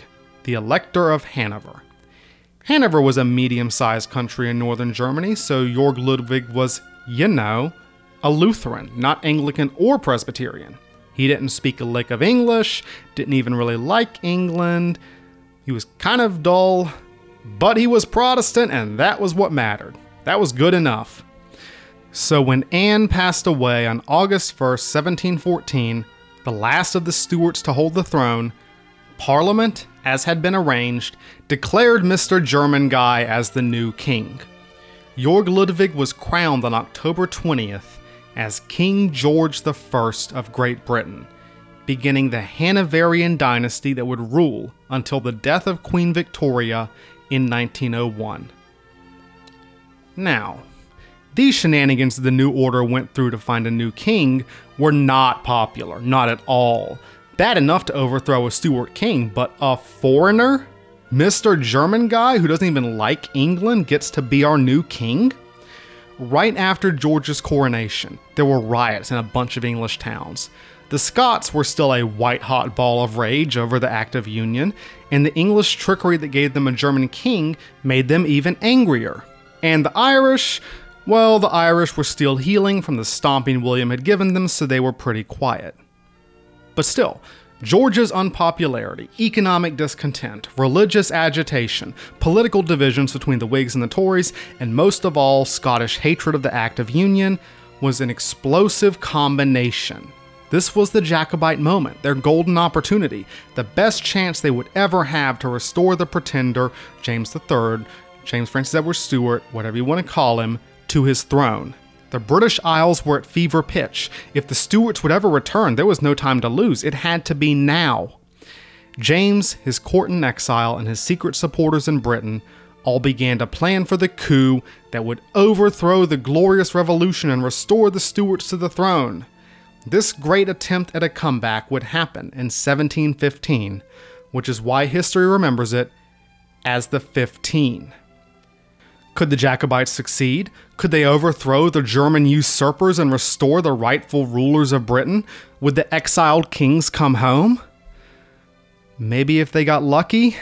the Elector of Hanover. Hanover was a medium sized country in northern Germany, so Jorg Ludwig was, you know, a Lutheran, not Anglican or Presbyterian. He didn't speak a lick of English, didn't even really like England. He was kind of dull, but he was Protestant, and that was what mattered. That was good enough. So when Anne passed away on August 1st, 1714, the last of the Stuarts to hold the throne, Parliament, as had been arranged, declared Mr. German Guy as the new king. Jorg Ludwig was crowned on October 20th as King George I of Great Britain, beginning the Hanoverian dynasty that would rule until the death of Queen Victoria in 1901. Now, these shenanigans the New Order went through to find a new king were not popular, not at all. Bad enough to overthrow a Stuart king, but a foreigner? Mr. German guy who doesn't even like England gets to be our new king? Right after George's coronation, there were riots in a bunch of English towns. The Scots were still a white hot ball of rage over the Act of Union, and the English trickery that gave them a German king made them even angrier. And the Irish, well, the Irish were still healing from the stomping William had given them, so they were pretty quiet. But still, George's unpopularity, economic discontent, religious agitation, political divisions between the Whigs and the Tories, and most of all, Scottish hatred of the Act of Union was an explosive combination. This was the Jacobite moment, their golden opportunity, the best chance they would ever have to restore the pretender, James III, James Francis Edward Stuart, whatever you want to call him, to his throne. The British Isles were at fever pitch. If the Stuarts would ever return, there was no time to lose. It had to be now. James, his court in exile, and his secret supporters in Britain all began to plan for the coup that would overthrow the glorious revolution and restore the Stuarts to the throne. This great attempt at a comeback would happen in 1715, which is why history remembers it as the 15. Could the Jacobites succeed? Could they overthrow the German usurpers and restore the rightful rulers of Britain? Would the exiled kings come home? Maybe if they got lucky,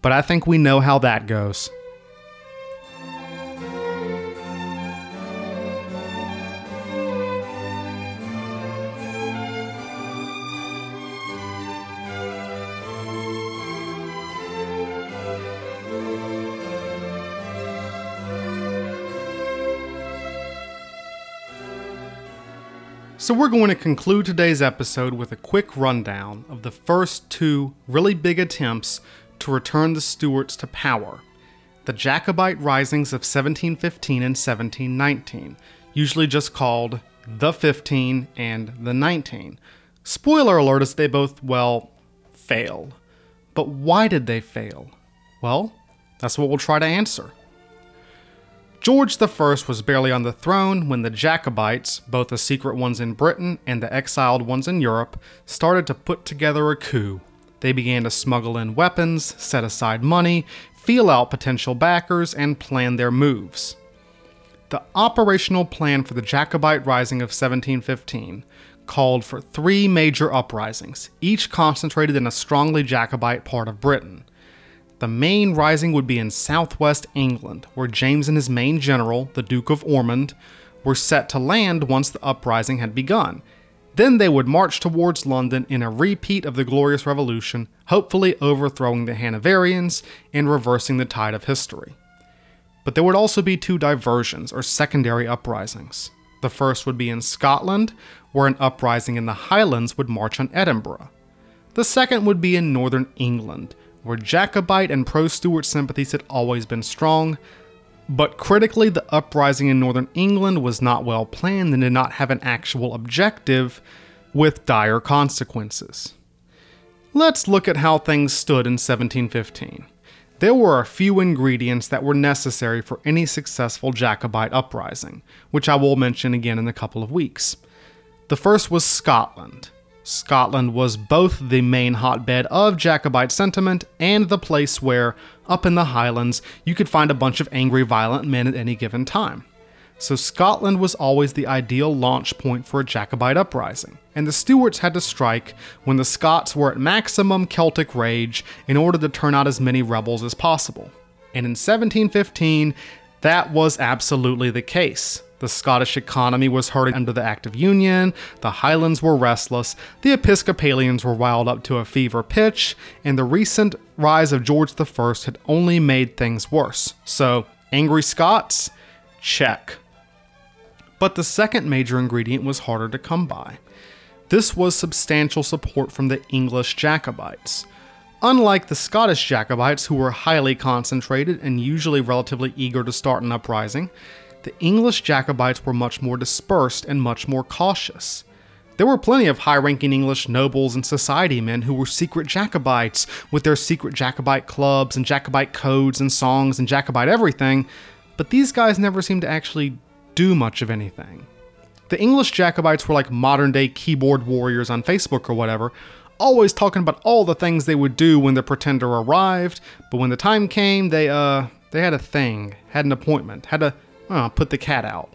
but I think we know how that goes. So, we're going to conclude today's episode with a quick rundown of the first two really big attempts to return the Stuarts to power the Jacobite risings of 1715 and 1719, usually just called the 15 and the 19. Spoiler alert is they both, well, fail. But why did they fail? Well, that's what we'll try to answer. George I was barely on the throne when the Jacobites, both the secret ones in Britain and the exiled ones in Europe, started to put together a coup. They began to smuggle in weapons, set aside money, feel out potential backers, and plan their moves. The operational plan for the Jacobite Rising of 1715 called for three major uprisings, each concentrated in a strongly Jacobite part of Britain. The main rising would be in southwest England, where James and his main general, the Duke of Ormond, were set to land once the uprising had begun. Then they would march towards London in a repeat of the Glorious Revolution, hopefully overthrowing the Hanoverians and reversing the tide of history. But there would also be two diversions, or secondary uprisings. The first would be in Scotland, where an uprising in the Highlands would march on Edinburgh. The second would be in northern England, where Jacobite and pro Stuart sympathies had always been strong, but critically, the uprising in northern England was not well planned and did not have an actual objective, with dire consequences. Let's look at how things stood in 1715. There were a few ingredients that were necessary for any successful Jacobite uprising, which I will mention again in a couple of weeks. The first was Scotland. Scotland was both the main hotbed of Jacobite sentiment and the place where, up in the Highlands, you could find a bunch of angry, violent men at any given time. So Scotland was always the ideal launch point for a Jacobite uprising, and the Stuarts had to strike when the Scots were at maximum Celtic rage in order to turn out as many rebels as possible. And in 1715, that was absolutely the case. The Scottish economy was hurting under the Act of Union, the Highlands were restless, the Episcopalians were wild up to a fever pitch, and the recent rise of George I had only made things worse. So, angry Scots? Check. But the second major ingredient was harder to come by. This was substantial support from the English Jacobites. Unlike the Scottish Jacobites, who were highly concentrated and usually relatively eager to start an uprising, the English Jacobites were much more dispersed and much more cautious. There were plenty of high ranking English nobles and society men who were secret Jacobites with their secret Jacobite clubs and Jacobite codes and songs and Jacobite everything, but these guys never seemed to actually do much of anything. The English Jacobites were like modern day keyboard warriors on Facebook or whatever, always talking about all the things they would do when the pretender arrived, but when the time came, they uh they had a thing, had an appointment, had to uh, put the cat out.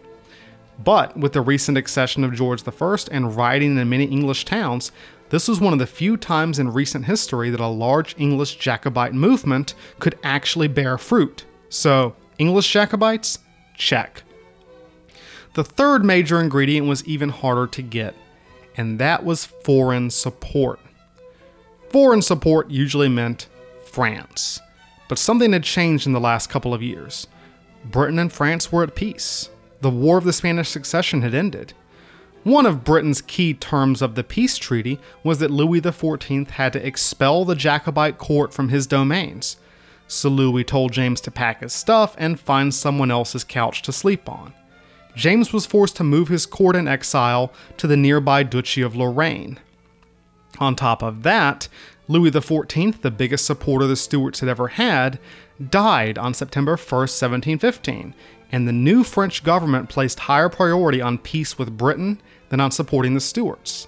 But with the recent accession of George I and rioting in many English towns, this was one of the few times in recent history that a large English Jacobite movement could actually bear fruit. So, English Jacobites? Check. The third major ingredient was even harder to get, and that was foreign support. Foreign support usually meant France, but something had changed in the last couple of years. Britain and France were at peace. The War of the Spanish Succession had ended. One of Britain's key terms of the peace treaty was that Louis XIV had to expel the Jacobite court from his domains. So Louis told James to pack his stuff and find someone else's couch to sleep on. James was forced to move his court in exile to the nearby Duchy of Lorraine. On top of that, Louis XIV, the biggest supporter the Stuarts had ever had, died on September 1, 1715, and the new French government placed higher priority on peace with Britain than on supporting the Stuarts.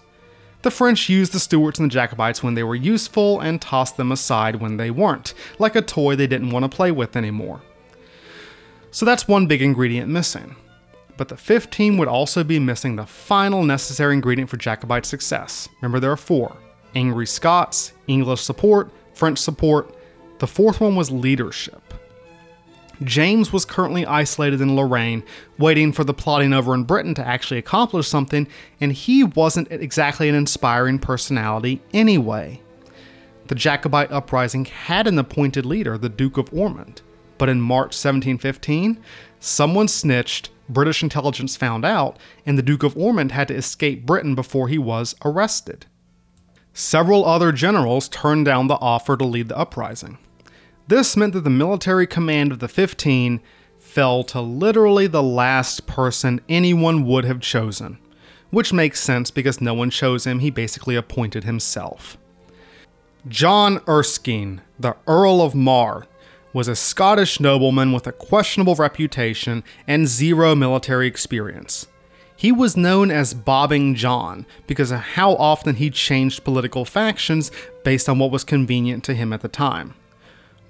The French used the Stuarts and the Jacobites when they were useful and tossed them aside when they weren't, like a toy they didn't want to play with anymore. So that's one big ingredient missing. But the 15 would also be missing the final necessary ingredient for Jacobite success. Remember, there are four angry Scots, English support, French support, the fourth one was leadership. James was currently isolated in Lorraine, waiting for the plotting over in Britain to actually accomplish something, and he wasn't exactly an inspiring personality anyway. The Jacobite uprising had an appointed leader, the Duke of Ormond, but in March 1715, someone snitched, British intelligence found out, and the Duke of Ormond had to escape Britain before he was arrested. Several other generals turned down the offer to lead the uprising. This meant that the military command of the 15 fell to literally the last person anyone would have chosen, which makes sense because no one chose him, he basically appointed himself. John Erskine, the Earl of Mar, was a Scottish nobleman with a questionable reputation and zero military experience. He was known as Bobbing John because of how often he changed political factions based on what was convenient to him at the time.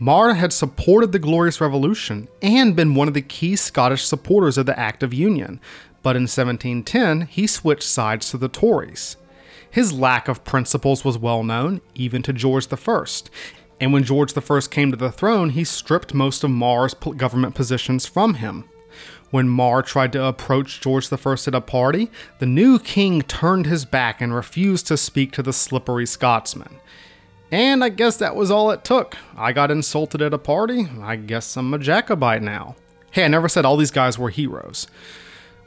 Mar had supported the Glorious Revolution and been one of the key Scottish supporters of the Act of Union, but in 1710 he switched sides to the Tories. His lack of principles was well known, even to George I, and when George I came to the throne, he stripped most of Mar's government positions from him. When Mar tried to approach George I at a party, the new king turned his back and refused to speak to the slippery Scotsman. And I guess that was all it took. I got insulted at a party. I guess I'm a Jacobite now. Hey, I never said all these guys were heroes.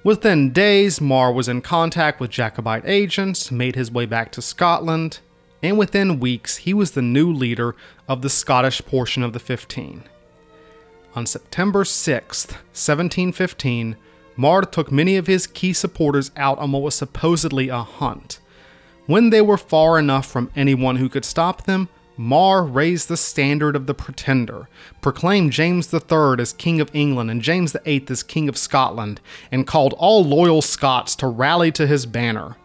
Within days, Mar was in contact with Jacobite agents, made his way back to Scotland, and within weeks, he was the new leader of the Scottish portion of the 15. On September 6, 1715, Mar took many of his key supporters out on what was supposedly a hunt. When they were far enough from anyone who could stop them, Mar raised the standard of the pretender, proclaimed James III as King of England and James VIII as King of Scotland, and called all loyal Scots to rally to his banner.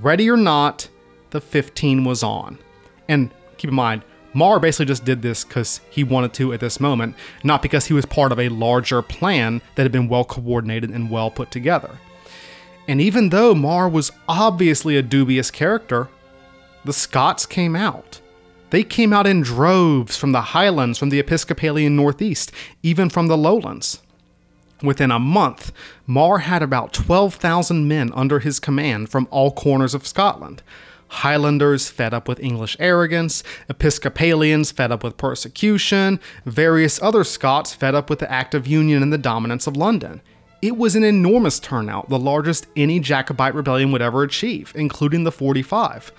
Ready or not, the 15 was on. And keep in mind, Mar basically just did this because he wanted to at this moment, not because he was part of a larger plan that had been well coordinated and well put together. And even though Mar was obviously a dubious character, the Scots came out. They came out in droves from the highlands, from the Episcopalian Northeast, even from the lowlands. Within a month, Mar had about 12,000 men under his command from all corners of Scotland. Highlanders fed up with English arrogance, Episcopalians fed up with persecution, various other Scots fed up with the Act of Union and the dominance of London. It was an enormous turnout, the largest any Jacobite rebellion would ever achieve, including the 45.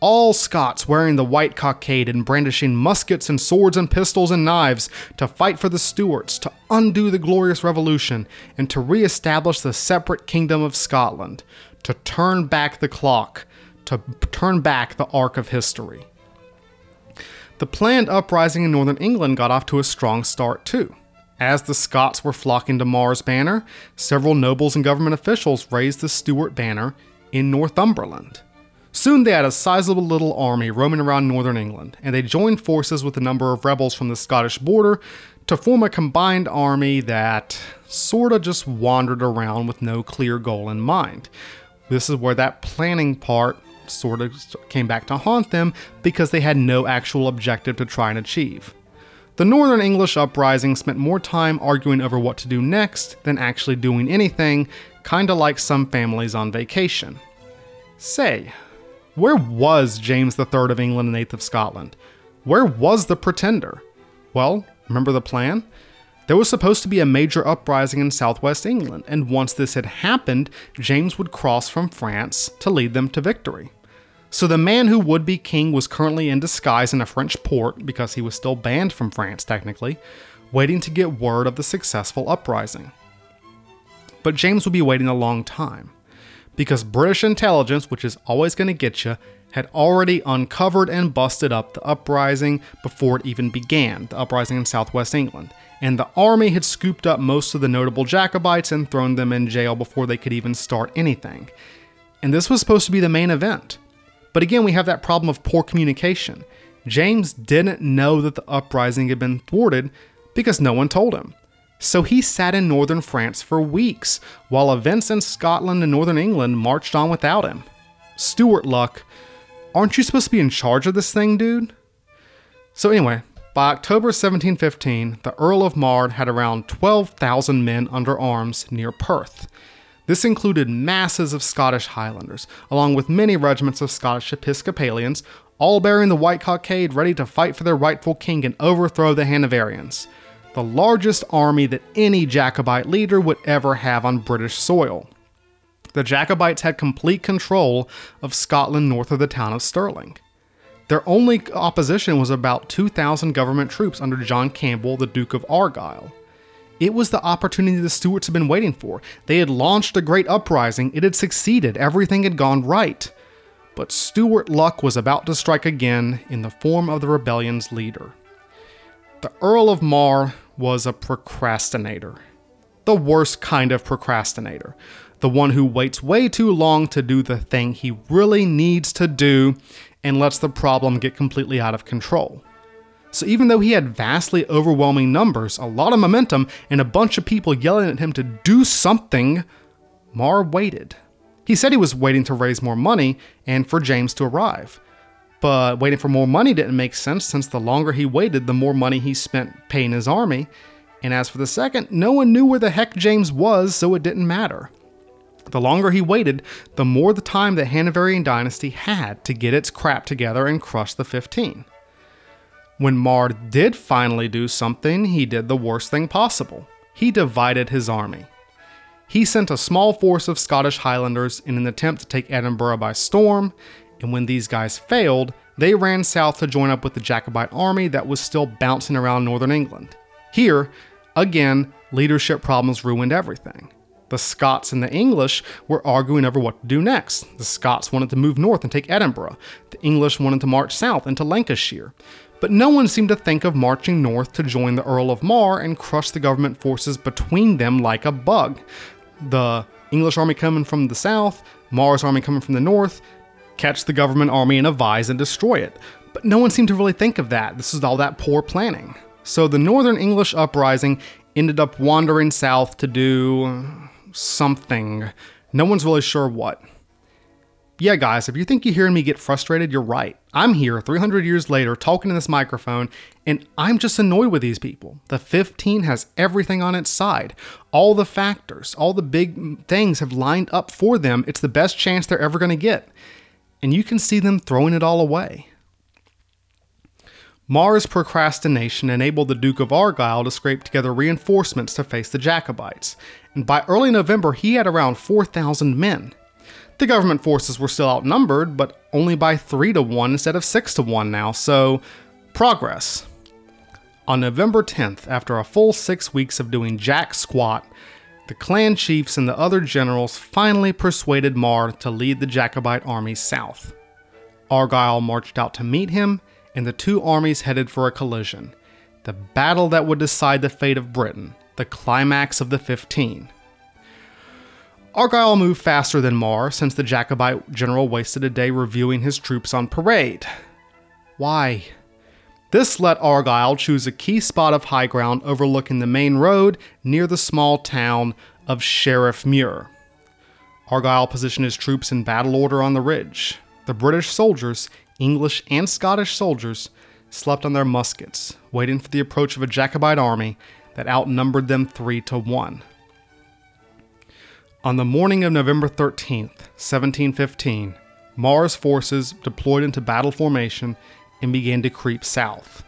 All Scots wearing the white cockade and brandishing muskets and swords and pistols and knives to fight for the Stuarts, to undo the glorious revolution, and to re establish the separate kingdom of Scotland, to turn back the clock, to turn back the arc of history. The planned uprising in northern England got off to a strong start too. As the Scots were flocking to Mar's banner, several nobles and government officials raised the Stuart banner in Northumberland. Soon they had a sizable little army roaming around northern England, and they joined forces with a number of rebels from the Scottish border to form a combined army that sorta just wandered around with no clear goal in mind. This is where that planning part sort of came back to haunt them because they had no actual objective to try and achieve. The Northern English uprising spent more time arguing over what to do next than actually doing anything, kinda like some families on vacation. Say, where was James III of England and VIII of Scotland? Where was the pretender? Well, remember the plan? There was supposed to be a major uprising in southwest England, and once this had happened, James would cross from France to lead them to victory. So the man who would be king was currently in disguise in a French port, because he was still banned from France technically, waiting to get word of the successful uprising. But James would be waiting a long time, because British intelligence, which is always going to get you, had already uncovered and busted up the uprising before it even began, the uprising in southwest England and the army had scooped up most of the notable Jacobites and thrown them in jail before they could even start anything. And this was supposed to be the main event. But again, we have that problem of poor communication. James didn't know that the uprising had been thwarted because no one told him. So he sat in northern France for weeks while events in Scotland and northern England marched on without him. Stuart Luck, aren't you supposed to be in charge of this thing, dude? So, anyway, by October 1715, the Earl of Mar had around 12,000 men under arms near Perth. This included masses of Scottish Highlanders, along with many regiments of Scottish Episcopalians, all bearing the white cockade ready to fight for their rightful king and overthrow the Hanoverians, the largest army that any Jacobite leader would ever have on British soil. The Jacobites had complete control of Scotland north of the town of Stirling. Their only opposition was about 2,000 government troops under John Campbell, the Duke of Argyll. It was the opportunity the Stuarts had been waiting for. They had launched a great uprising, it had succeeded, everything had gone right. But Stuart luck was about to strike again in the form of the rebellion's leader. The Earl of Mar was a procrastinator. The worst kind of procrastinator. The one who waits way too long to do the thing he really needs to do and lets the problem get completely out of control. So even though he had vastly overwhelming numbers, a lot of momentum, and a bunch of people yelling at him to do something, Mar waited. He said he was waiting to raise more money and for James to arrive. But waiting for more money didn't make sense since the longer he waited, the more money he spent paying his army, And as for the second, no one knew where the heck James was, so it didn't matter. The longer he waited, the more the time the Hanoverian dynasty had to get its crap together and crush the 15. When Mar did finally do something, he did the worst thing possible. He divided his army. He sent a small force of Scottish Highlanders in an attempt to take Edinburgh by storm, and when these guys failed, they ran south to join up with the Jacobite army that was still bouncing around northern England. Here, again, leadership problems ruined everything. The Scots and the English were arguing over what to do next. The Scots wanted to move north and take Edinburgh. The English wanted to march south into Lancashire. But no one seemed to think of marching north to join the Earl of Mar and crush the government forces between them like a bug. The English army coming from the south, Mar's army coming from the north, catch the government army in a vise and destroy it. But no one seemed to really think of that. This is all that poor planning. So the Northern English uprising ended up wandering south to do something. No one's really sure what. Yeah, guys, if you think you're hearing me get frustrated, you're right. I'm here 300 years later talking to this microphone, and I'm just annoyed with these people. The 15 has everything on its side. All the factors, all the big things have lined up for them. It's the best chance they're ever going to get. And you can see them throwing it all away. Mar's procrastination enabled the Duke of Argyll to scrape together reinforcements to face the Jacobites, and by early November he had around 4,000 men. The government forces were still outnumbered, but only by 3 to 1 instead of 6 to 1 now, so progress. On November 10th, after a full six weeks of doing jack squat, the clan chiefs and the other generals finally persuaded Mar to lead the Jacobite army south. Argyll marched out to meet him and the two armies headed for a collision. The battle that would decide the fate of Britain, the climax of the 15. Argyll moved faster than Mar since the Jacobite general wasted a day reviewing his troops on parade. Why? This let Argyll choose a key spot of high ground overlooking the main road near the small town of Sheriffmuir. Argyll positioned his troops in battle order on the ridge. The British soldiers English and Scottish soldiers slept on their muskets, waiting for the approach of a Jacobite army that outnumbered them three to one. On the morning of November 13th, 1715, Mar's forces deployed into battle formation and began to creep south.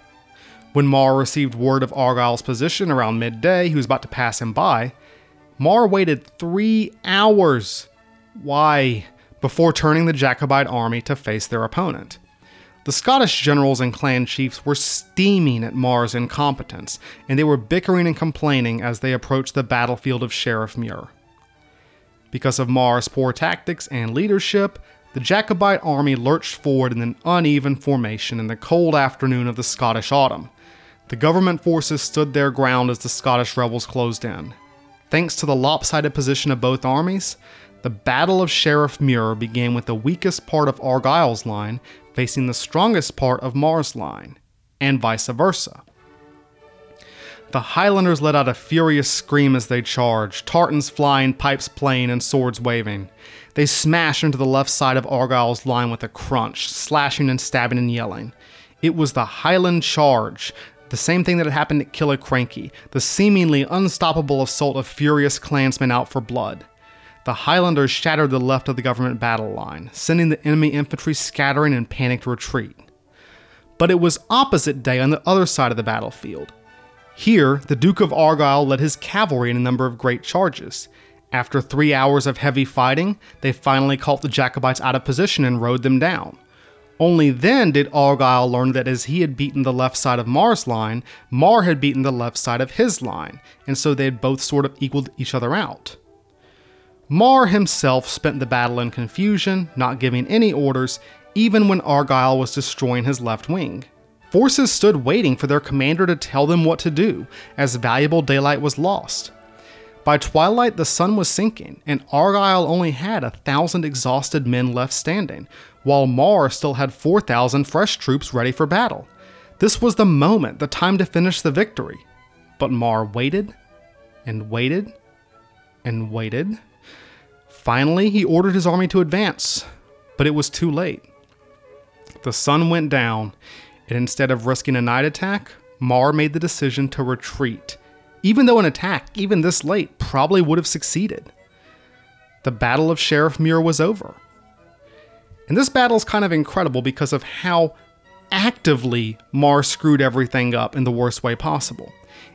When Mar received word of Argyll's position around midday, he was about to pass him by. Mar waited three hours. Why? before turning the Jacobite army to face their opponent. The Scottish generals and clan chiefs were steaming at Mar's incompetence, and they were bickering and complaining as they approached the battlefield of Sheriffmuir. Because of Mar's poor tactics and leadership, the Jacobite army lurched forward in an uneven formation in the cold afternoon of the Scottish autumn. The government forces stood their ground as the Scottish rebels closed in. Thanks to the lopsided position of both armies, the Battle of Sheriffmuir began with the weakest part of Argyll's line facing the strongest part of Mar's line, and vice versa. The Highlanders let out a furious scream as they charged, tartans flying, pipes playing, and swords waving. They smashed into the left side of Argyll's line with a crunch, slashing and stabbing and yelling. It was the Highland Charge, the same thing that had happened at Killiecrankie, the seemingly unstoppable assault of furious clansmen out for blood the Highlanders shattered the left of the government battle line, sending the enemy infantry scattering in panicked retreat. But it was opposite day on the other side of the battlefield. Here, the Duke of Argyll led his cavalry in a number of great charges. After three hours of heavy fighting, they finally caught the Jacobites out of position and rode them down. Only then did Argyll learn that as he had beaten the left side of Mar's line, Mar had beaten the left side of his line, and so they had both sort of equaled each other out. Mar himself spent the battle in confusion, not giving any orders, even when Argyll was destroying his left wing. Forces stood waiting for their commander to tell them what to do, as valuable daylight was lost. By twilight, the sun was sinking, and Argyll only had a thousand exhausted men left standing, while Mar still had 4,000 fresh troops ready for battle. This was the moment, the time to finish the victory. But Mar waited, and waited, and waited. Finally, he ordered his army to advance, but it was too late. The sun went down, and instead of risking a night attack, Mar made the decision to retreat, even though an attack, even this late, probably would have succeeded. The Battle of Sheriffmuir was over. And this battle is kind of incredible because of how actively Mar screwed everything up in the worst way possible.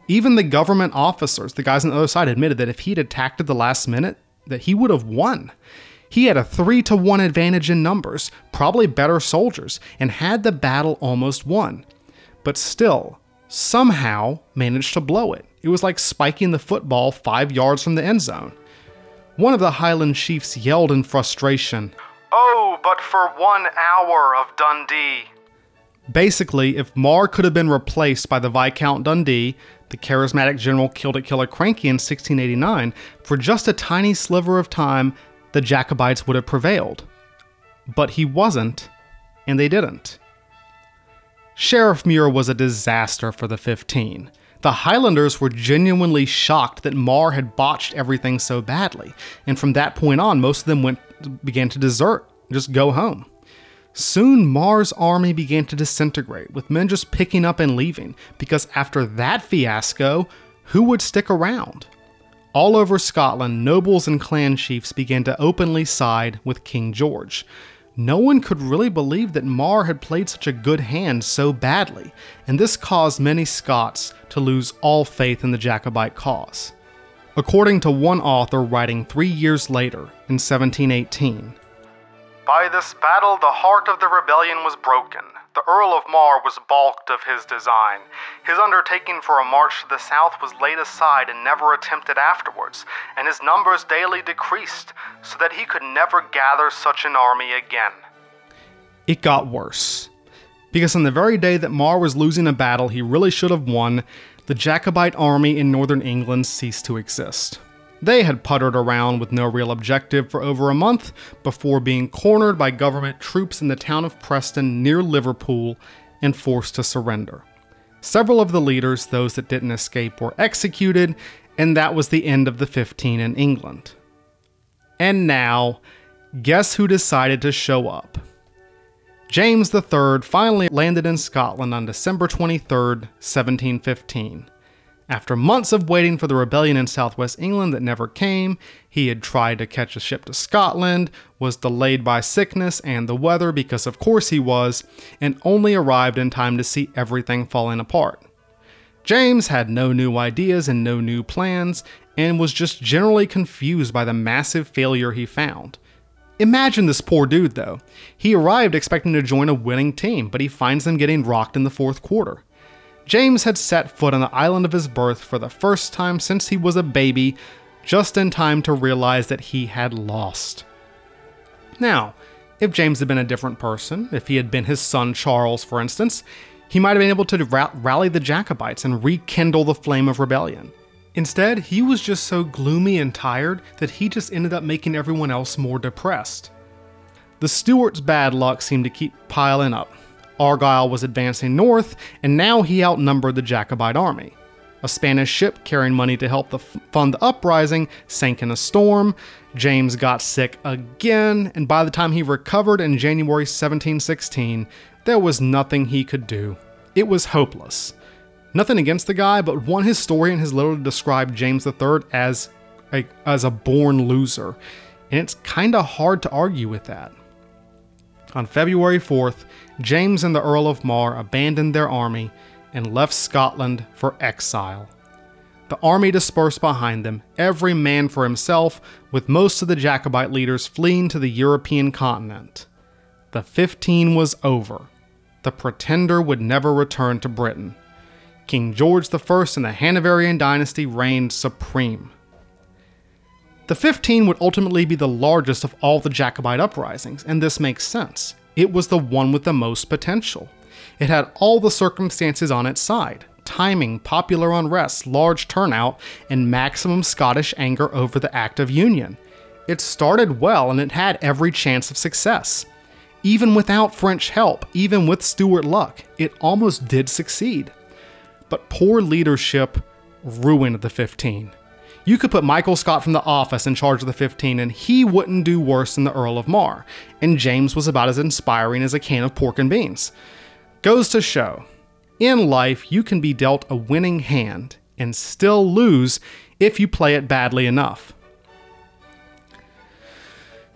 Even the government officers, the guys on the other side, admitted that if he'd attacked at the last minute, that he would have won. He had a 3 to 1 advantage in numbers, probably better soldiers, and had the battle almost won. But still, somehow managed to blow it. It was like spiking the football 5 yards from the end zone. One of the Highland chiefs yelled in frustration, Oh, but for one hour of Dundee. Basically, if Mar could have been replaced by the Viscount Dundee, the charismatic general killed at Killiecrankie in 1689, for just a tiny sliver of time, the Jacobites would have prevailed. But he wasn't, and they didn't. Sheriffmuir was a disaster for the 15. The Highlanders were genuinely shocked that Mar had botched everything so badly, and from that point on, most of them went began to desert, just go home. Soon, Mar's army began to disintegrate, with men just picking up and leaving, because after that fiasco, who would stick around? All over Scotland, nobles and clan chiefs began to openly side with King George. No one could really believe that Mar had played such a good hand so badly, and this caused many Scots to lose all faith in the Jacobite cause. According to one author writing three years later, in 1718, By this battle, the heart of the rebellion was broken. The Earl of Mar was balked of his design. His undertaking for a march to the south was laid aside and never attempted afterwards, and his numbers daily decreased, so that he could never gather such an army again. it got worse. Because on the very day that Mar was losing a battle he really should have won, the Jacobite army in northern England ceased to exist. They had puttered around with no real objective for over a month before being cornered by government troops in the town of Preston near Liverpool and forced to surrender. Several of the leaders, those that didn't escape, were executed, and that was the end of the 15 in England. And now, guess who decided to show up? James III finally landed in Scotland on December 23, 1715. After months of waiting for the rebellion in southwest England that never came, he had tried to catch a ship to Scotland, was delayed by sickness and the weather because of course he was, and only arrived in time to see everything falling apart. James had no new ideas and no new plans, and was just generally confused by the massive failure he found. Imagine this poor dude, though. He arrived expecting to join a winning team, but he finds them getting rocked in the fourth quarter. James had set foot on the island of his birth for the first time since he was a baby, just in time to realize that he had lost. Now, if James had been a different person, if he had been his son Charles, for instance, he might have been able to ra- rally the Jacobites and rekindle the flame of rebellion. Instead, he was just so gloomy and tired that he just ended up making everyone else more depressed. The Stuarts' bad luck seemed to keep piling up. Argyll was advancing north, and now he outnumbered the Jacobite army. A Spanish ship carrying money to help the f- fund the uprising sank in a storm. James got sick again, and by the time he recovered in January 1716, there was nothing he could do. It was hopeless. Nothing against the guy, but one historian has literally described James III as a, as a born loser, and it's kind of hard to argue with that. On February 4th, James and the Earl of Mar abandoned their army and left Scotland for exile. The army dispersed behind them, every man for himself, with most of the Jacobite leaders fleeing to the European continent. The 15 was over. The pretender would never return to Britain. King George I and the Hanoverian dynasty reigned supreme. The 15 would ultimately be the largest of all the Jacobite uprisings, and this makes sense. It was the one with the most potential. It had all the circumstances on its side timing, popular unrest, large turnout, and maximum Scottish anger over the Act of Union. It started well and it had every chance of success. Even without French help, even with Stuart luck, it almost did succeed. But poor leadership ruined the 15. You could put Michael Scott from The Office in charge of the 15, and he wouldn't do worse than the Earl of Mar, and James was about as inspiring as a can of pork and beans. Goes to show, in life, you can be dealt a winning hand, and still lose if you play it badly enough.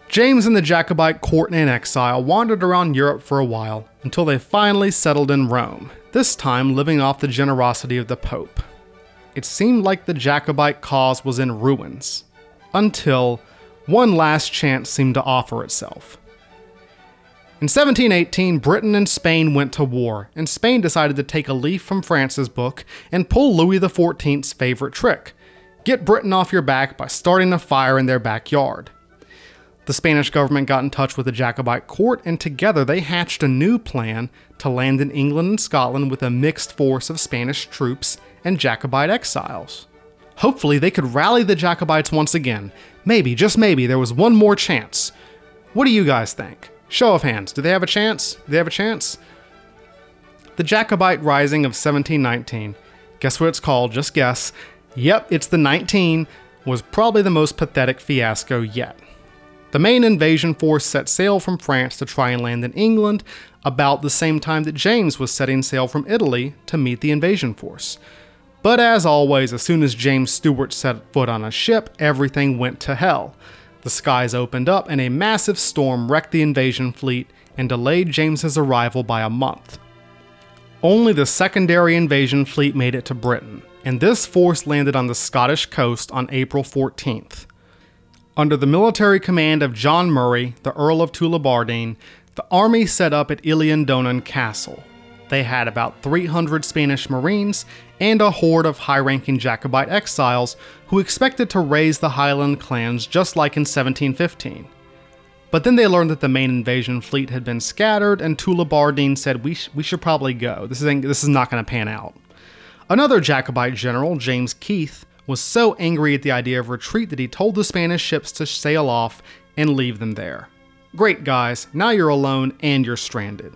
James and the Jacobite court in exile wandered around Europe for a while until they finally settled in Rome, this time living off the generosity of the Pope. It seemed like the Jacobite cause was in ruins, until one last chance seemed to offer itself. In 1718, Britain and Spain went to war, and Spain decided to take a leaf from France's book and pull Louis XIV's favorite trick get Britain off your back by starting a fire in their backyard. The Spanish government got in touch with the Jacobite court, and together they hatched a new plan to land in England and Scotland with a mixed force of Spanish troops and Jacobite exiles. Hopefully, they could rally the Jacobites once again. Maybe, just maybe, there was one more chance. What do you guys think? Show of hands. Do they have a chance? Do they have a chance? The Jacobite Rising of 1719. Guess what it's called? Just guess. Yep, it's the 19, was probably the most pathetic fiasco yet. The main invasion force set sail from France to try and land in England about the same time that James was setting sail from Italy to meet the invasion force. But as always, as soon as James Stuart set foot on a ship, everything went to hell. The skies opened up and a massive storm wrecked the invasion fleet and delayed James's arrival by a month. Only the secondary invasion fleet made it to Britain, and this force landed on the Scottish coast on April 14th. Under the military command of John Murray, the Earl of Tullibardine, the army set up at Eilean Donan Castle. They had about 300 Spanish Marines and a horde of high ranking Jacobite exiles who expected to raise the Highland clans just like in 1715. But then they learned that the main invasion fleet had been scattered, and Tullibardine said, we, sh- we should probably go. This is, this is not going to pan out. Another Jacobite general, James Keith, was so angry at the idea of retreat that he told the Spanish ships to sail off and leave them there. Great, guys, now you're alone and you're stranded.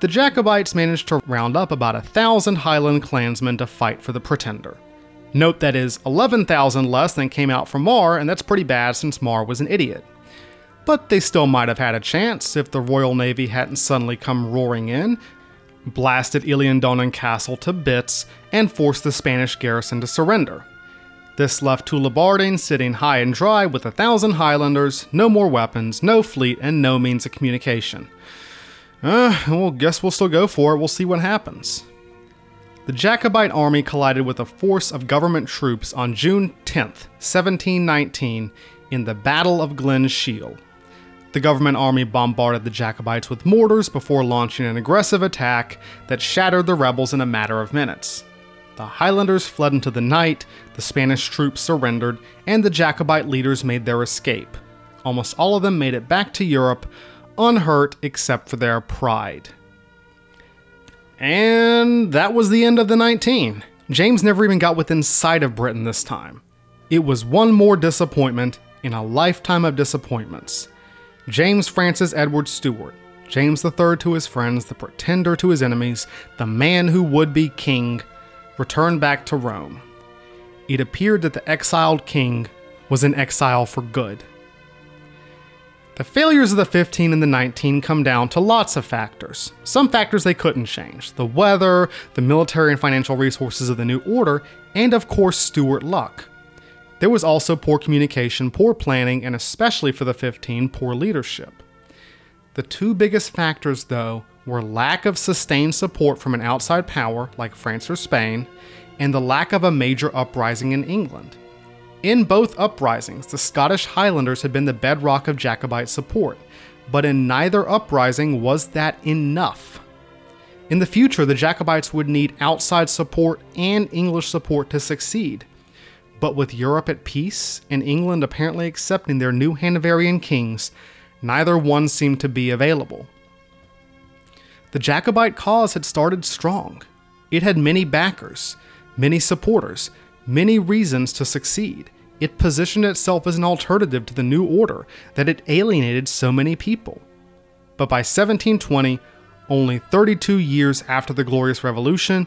The Jacobites managed to round up about a thousand Highland clansmen to fight for the Pretender. Note that is 11,000 less than came out from Mar, and that's pretty bad since Mar was an idiot. But they still might have had a chance if the Royal Navy hadn't suddenly come roaring in blasted Eilean Donan Castle to bits, and forced the Spanish garrison to surrender. This left Tullibardine sitting high and dry with a thousand Highlanders, no more weapons, no fleet, and no means of communication. Uh, well, guess we'll still go for it. We'll see what happens. The Jacobite army collided with a force of government troops on June 10th, 1719, in the Battle of Glen Shiel. The government army bombarded the Jacobites with mortars before launching an aggressive attack that shattered the rebels in a matter of minutes. The Highlanders fled into the night, the Spanish troops surrendered, and the Jacobite leaders made their escape. Almost all of them made it back to Europe, unhurt except for their pride. And that was the end of the 19. James never even got within sight of Britain this time. It was one more disappointment in a lifetime of disappointments. James Francis Edward Stuart, James III to his friends, the pretender to his enemies, the man who would be king, returned back to Rome. It appeared that the exiled king was in exile for good. The failures of the 15 and the 19 come down to lots of factors. Some factors they couldn't change the weather, the military and financial resources of the new order, and of course, Stuart luck. There was also poor communication, poor planning, and especially for the 15, poor leadership. The two biggest factors, though, were lack of sustained support from an outside power like France or Spain, and the lack of a major uprising in England. In both uprisings, the Scottish Highlanders had been the bedrock of Jacobite support, but in neither uprising was that enough. In the future, the Jacobites would need outside support and English support to succeed. But with Europe at peace and England apparently accepting their new Hanoverian kings, neither one seemed to be available. The Jacobite cause had started strong. It had many backers, many supporters, many reasons to succeed. It positioned itself as an alternative to the new order that had alienated so many people. But by 1720, only 32 years after the Glorious Revolution,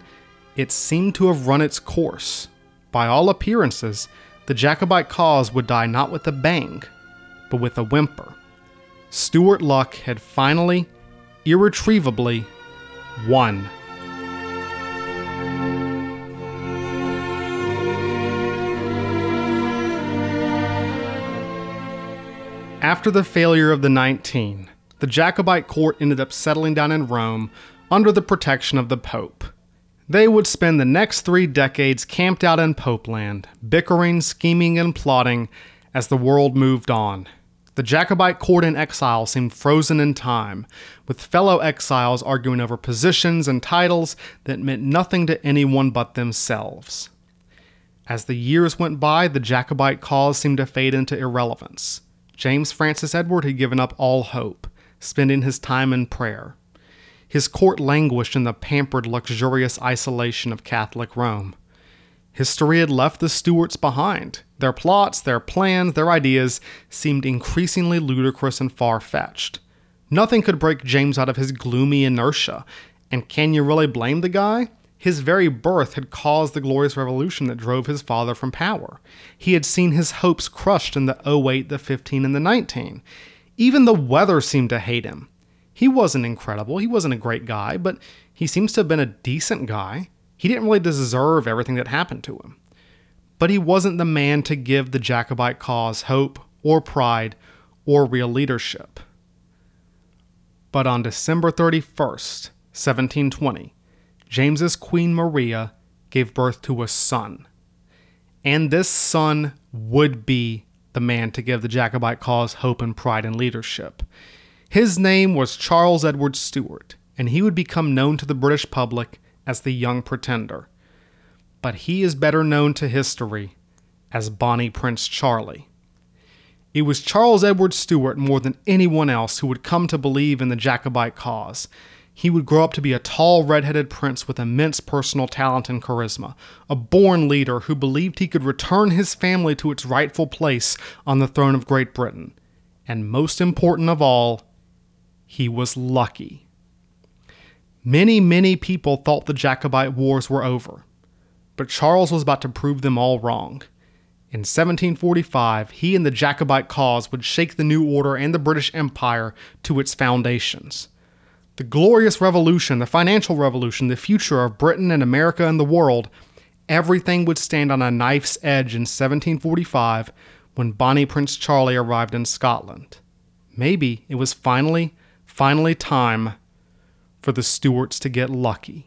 it seemed to have run its course by all appearances, the Jacobite cause would die not with a bang, but with a whimper. Stuart Luck had finally, irretrievably, won. After the failure of the 19, the Jacobite court ended up settling down in Rome under the protection of the Pope. They would spend the next three decades camped out in Popeland, bickering, scheming, and plotting as the world moved on. The Jacobite court in exile seemed frozen in time, with fellow exiles arguing over positions and titles that meant nothing to anyone but themselves. As the years went by, the Jacobite cause seemed to fade into irrelevance. James Francis Edward had given up all hope, spending his time in prayer. His court languished in the pampered, luxurious isolation of Catholic Rome. History had left the Stuarts behind. Their plots, their plans, their ideas seemed increasingly ludicrous and far fetched. Nothing could break James out of his gloomy inertia. And can you really blame the guy? His very birth had caused the glorious revolution that drove his father from power. He had seen his hopes crushed in the 08, the 15, and the 19. Even the weather seemed to hate him. He wasn't incredible, he wasn't a great guy, but he seems to have been a decent guy. He didn't really deserve everything that happened to him. But he wasn't the man to give the Jacobite cause hope or pride or real leadership. But on December 31st, 1720, James's Queen Maria gave birth to a son. And this son would be the man to give the Jacobite cause hope and pride and leadership. His name was Charles Edward Stuart, and he would become known to the British public as the Young Pretender, but he is better known to history as Bonnie Prince Charlie. It was Charles Edward Stuart more than anyone else who would come to believe in the Jacobite cause. He would grow up to be a tall, red-headed prince with immense personal talent and charisma, a born leader who believed he could return his family to its rightful place on the throne of Great Britain. And most important of all, he was lucky. Many, many people thought the Jacobite Wars were over, but Charles was about to prove them all wrong. In 1745, he and the Jacobite cause would shake the New Order and the British Empire to its foundations. The glorious revolution, the financial revolution, the future of Britain and America and the world, everything would stand on a knife's edge in 1745 when Bonnie Prince Charlie arrived in Scotland. Maybe it was finally, finally time for the Stuarts to get lucky.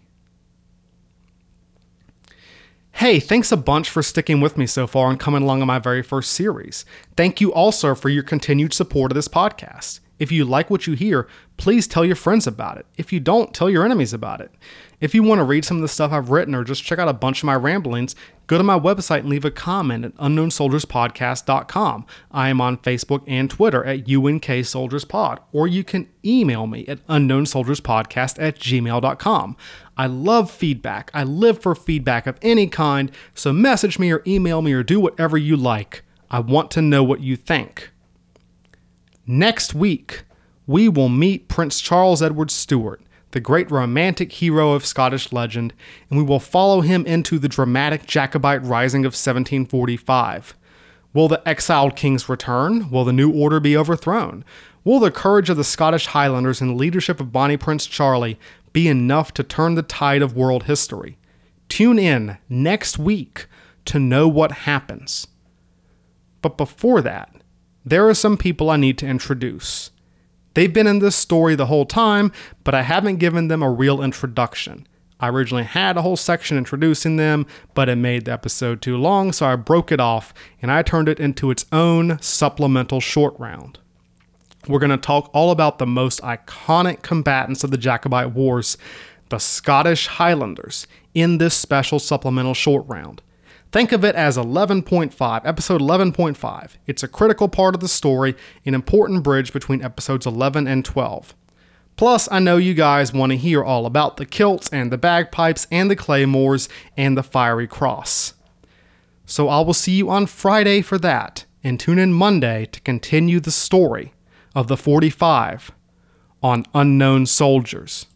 Hey, thanks a bunch for sticking with me so far and coming along on my very first series. Thank you also for your continued support of this podcast. If you like what you hear, please tell your friends about it. If you don't, tell your enemies about it. If you want to read some of the stuff I've written or just check out a bunch of my ramblings, go to my website and leave a comment at unknownsoldierspodcast.com. I am on Facebook and Twitter at UNKSoldiersPod, or you can email me at unknownsoldierspodcast at gmail.com. I love feedback. I live for feedback of any kind, so message me or email me or do whatever you like. I want to know what you think. Next week, we will meet Prince Charles Edward Stuart, the great romantic hero of Scottish legend, and we will follow him into the dramatic Jacobite rising of 1745. Will the exiled kings return? Will the new order be overthrown? Will the courage of the Scottish Highlanders and leadership of Bonnie Prince Charlie be enough to turn the tide of world history? Tune in next week to know what happens. But before that, there are some people I need to introduce. They've been in this story the whole time, but I haven't given them a real introduction. I originally had a whole section introducing them, but it made the episode too long, so I broke it off and I turned it into its own supplemental short round. We're going to talk all about the most iconic combatants of the Jacobite Wars, the Scottish Highlanders, in this special supplemental short round. Think of it as 11.5, episode 11.5. It's a critical part of the story, an important bridge between episodes 11 and 12. Plus, I know you guys want to hear all about the kilts and the bagpipes and the claymores and the fiery cross. So I will see you on Friday for that, and tune in Monday to continue the story of the 45 on Unknown Soldiers.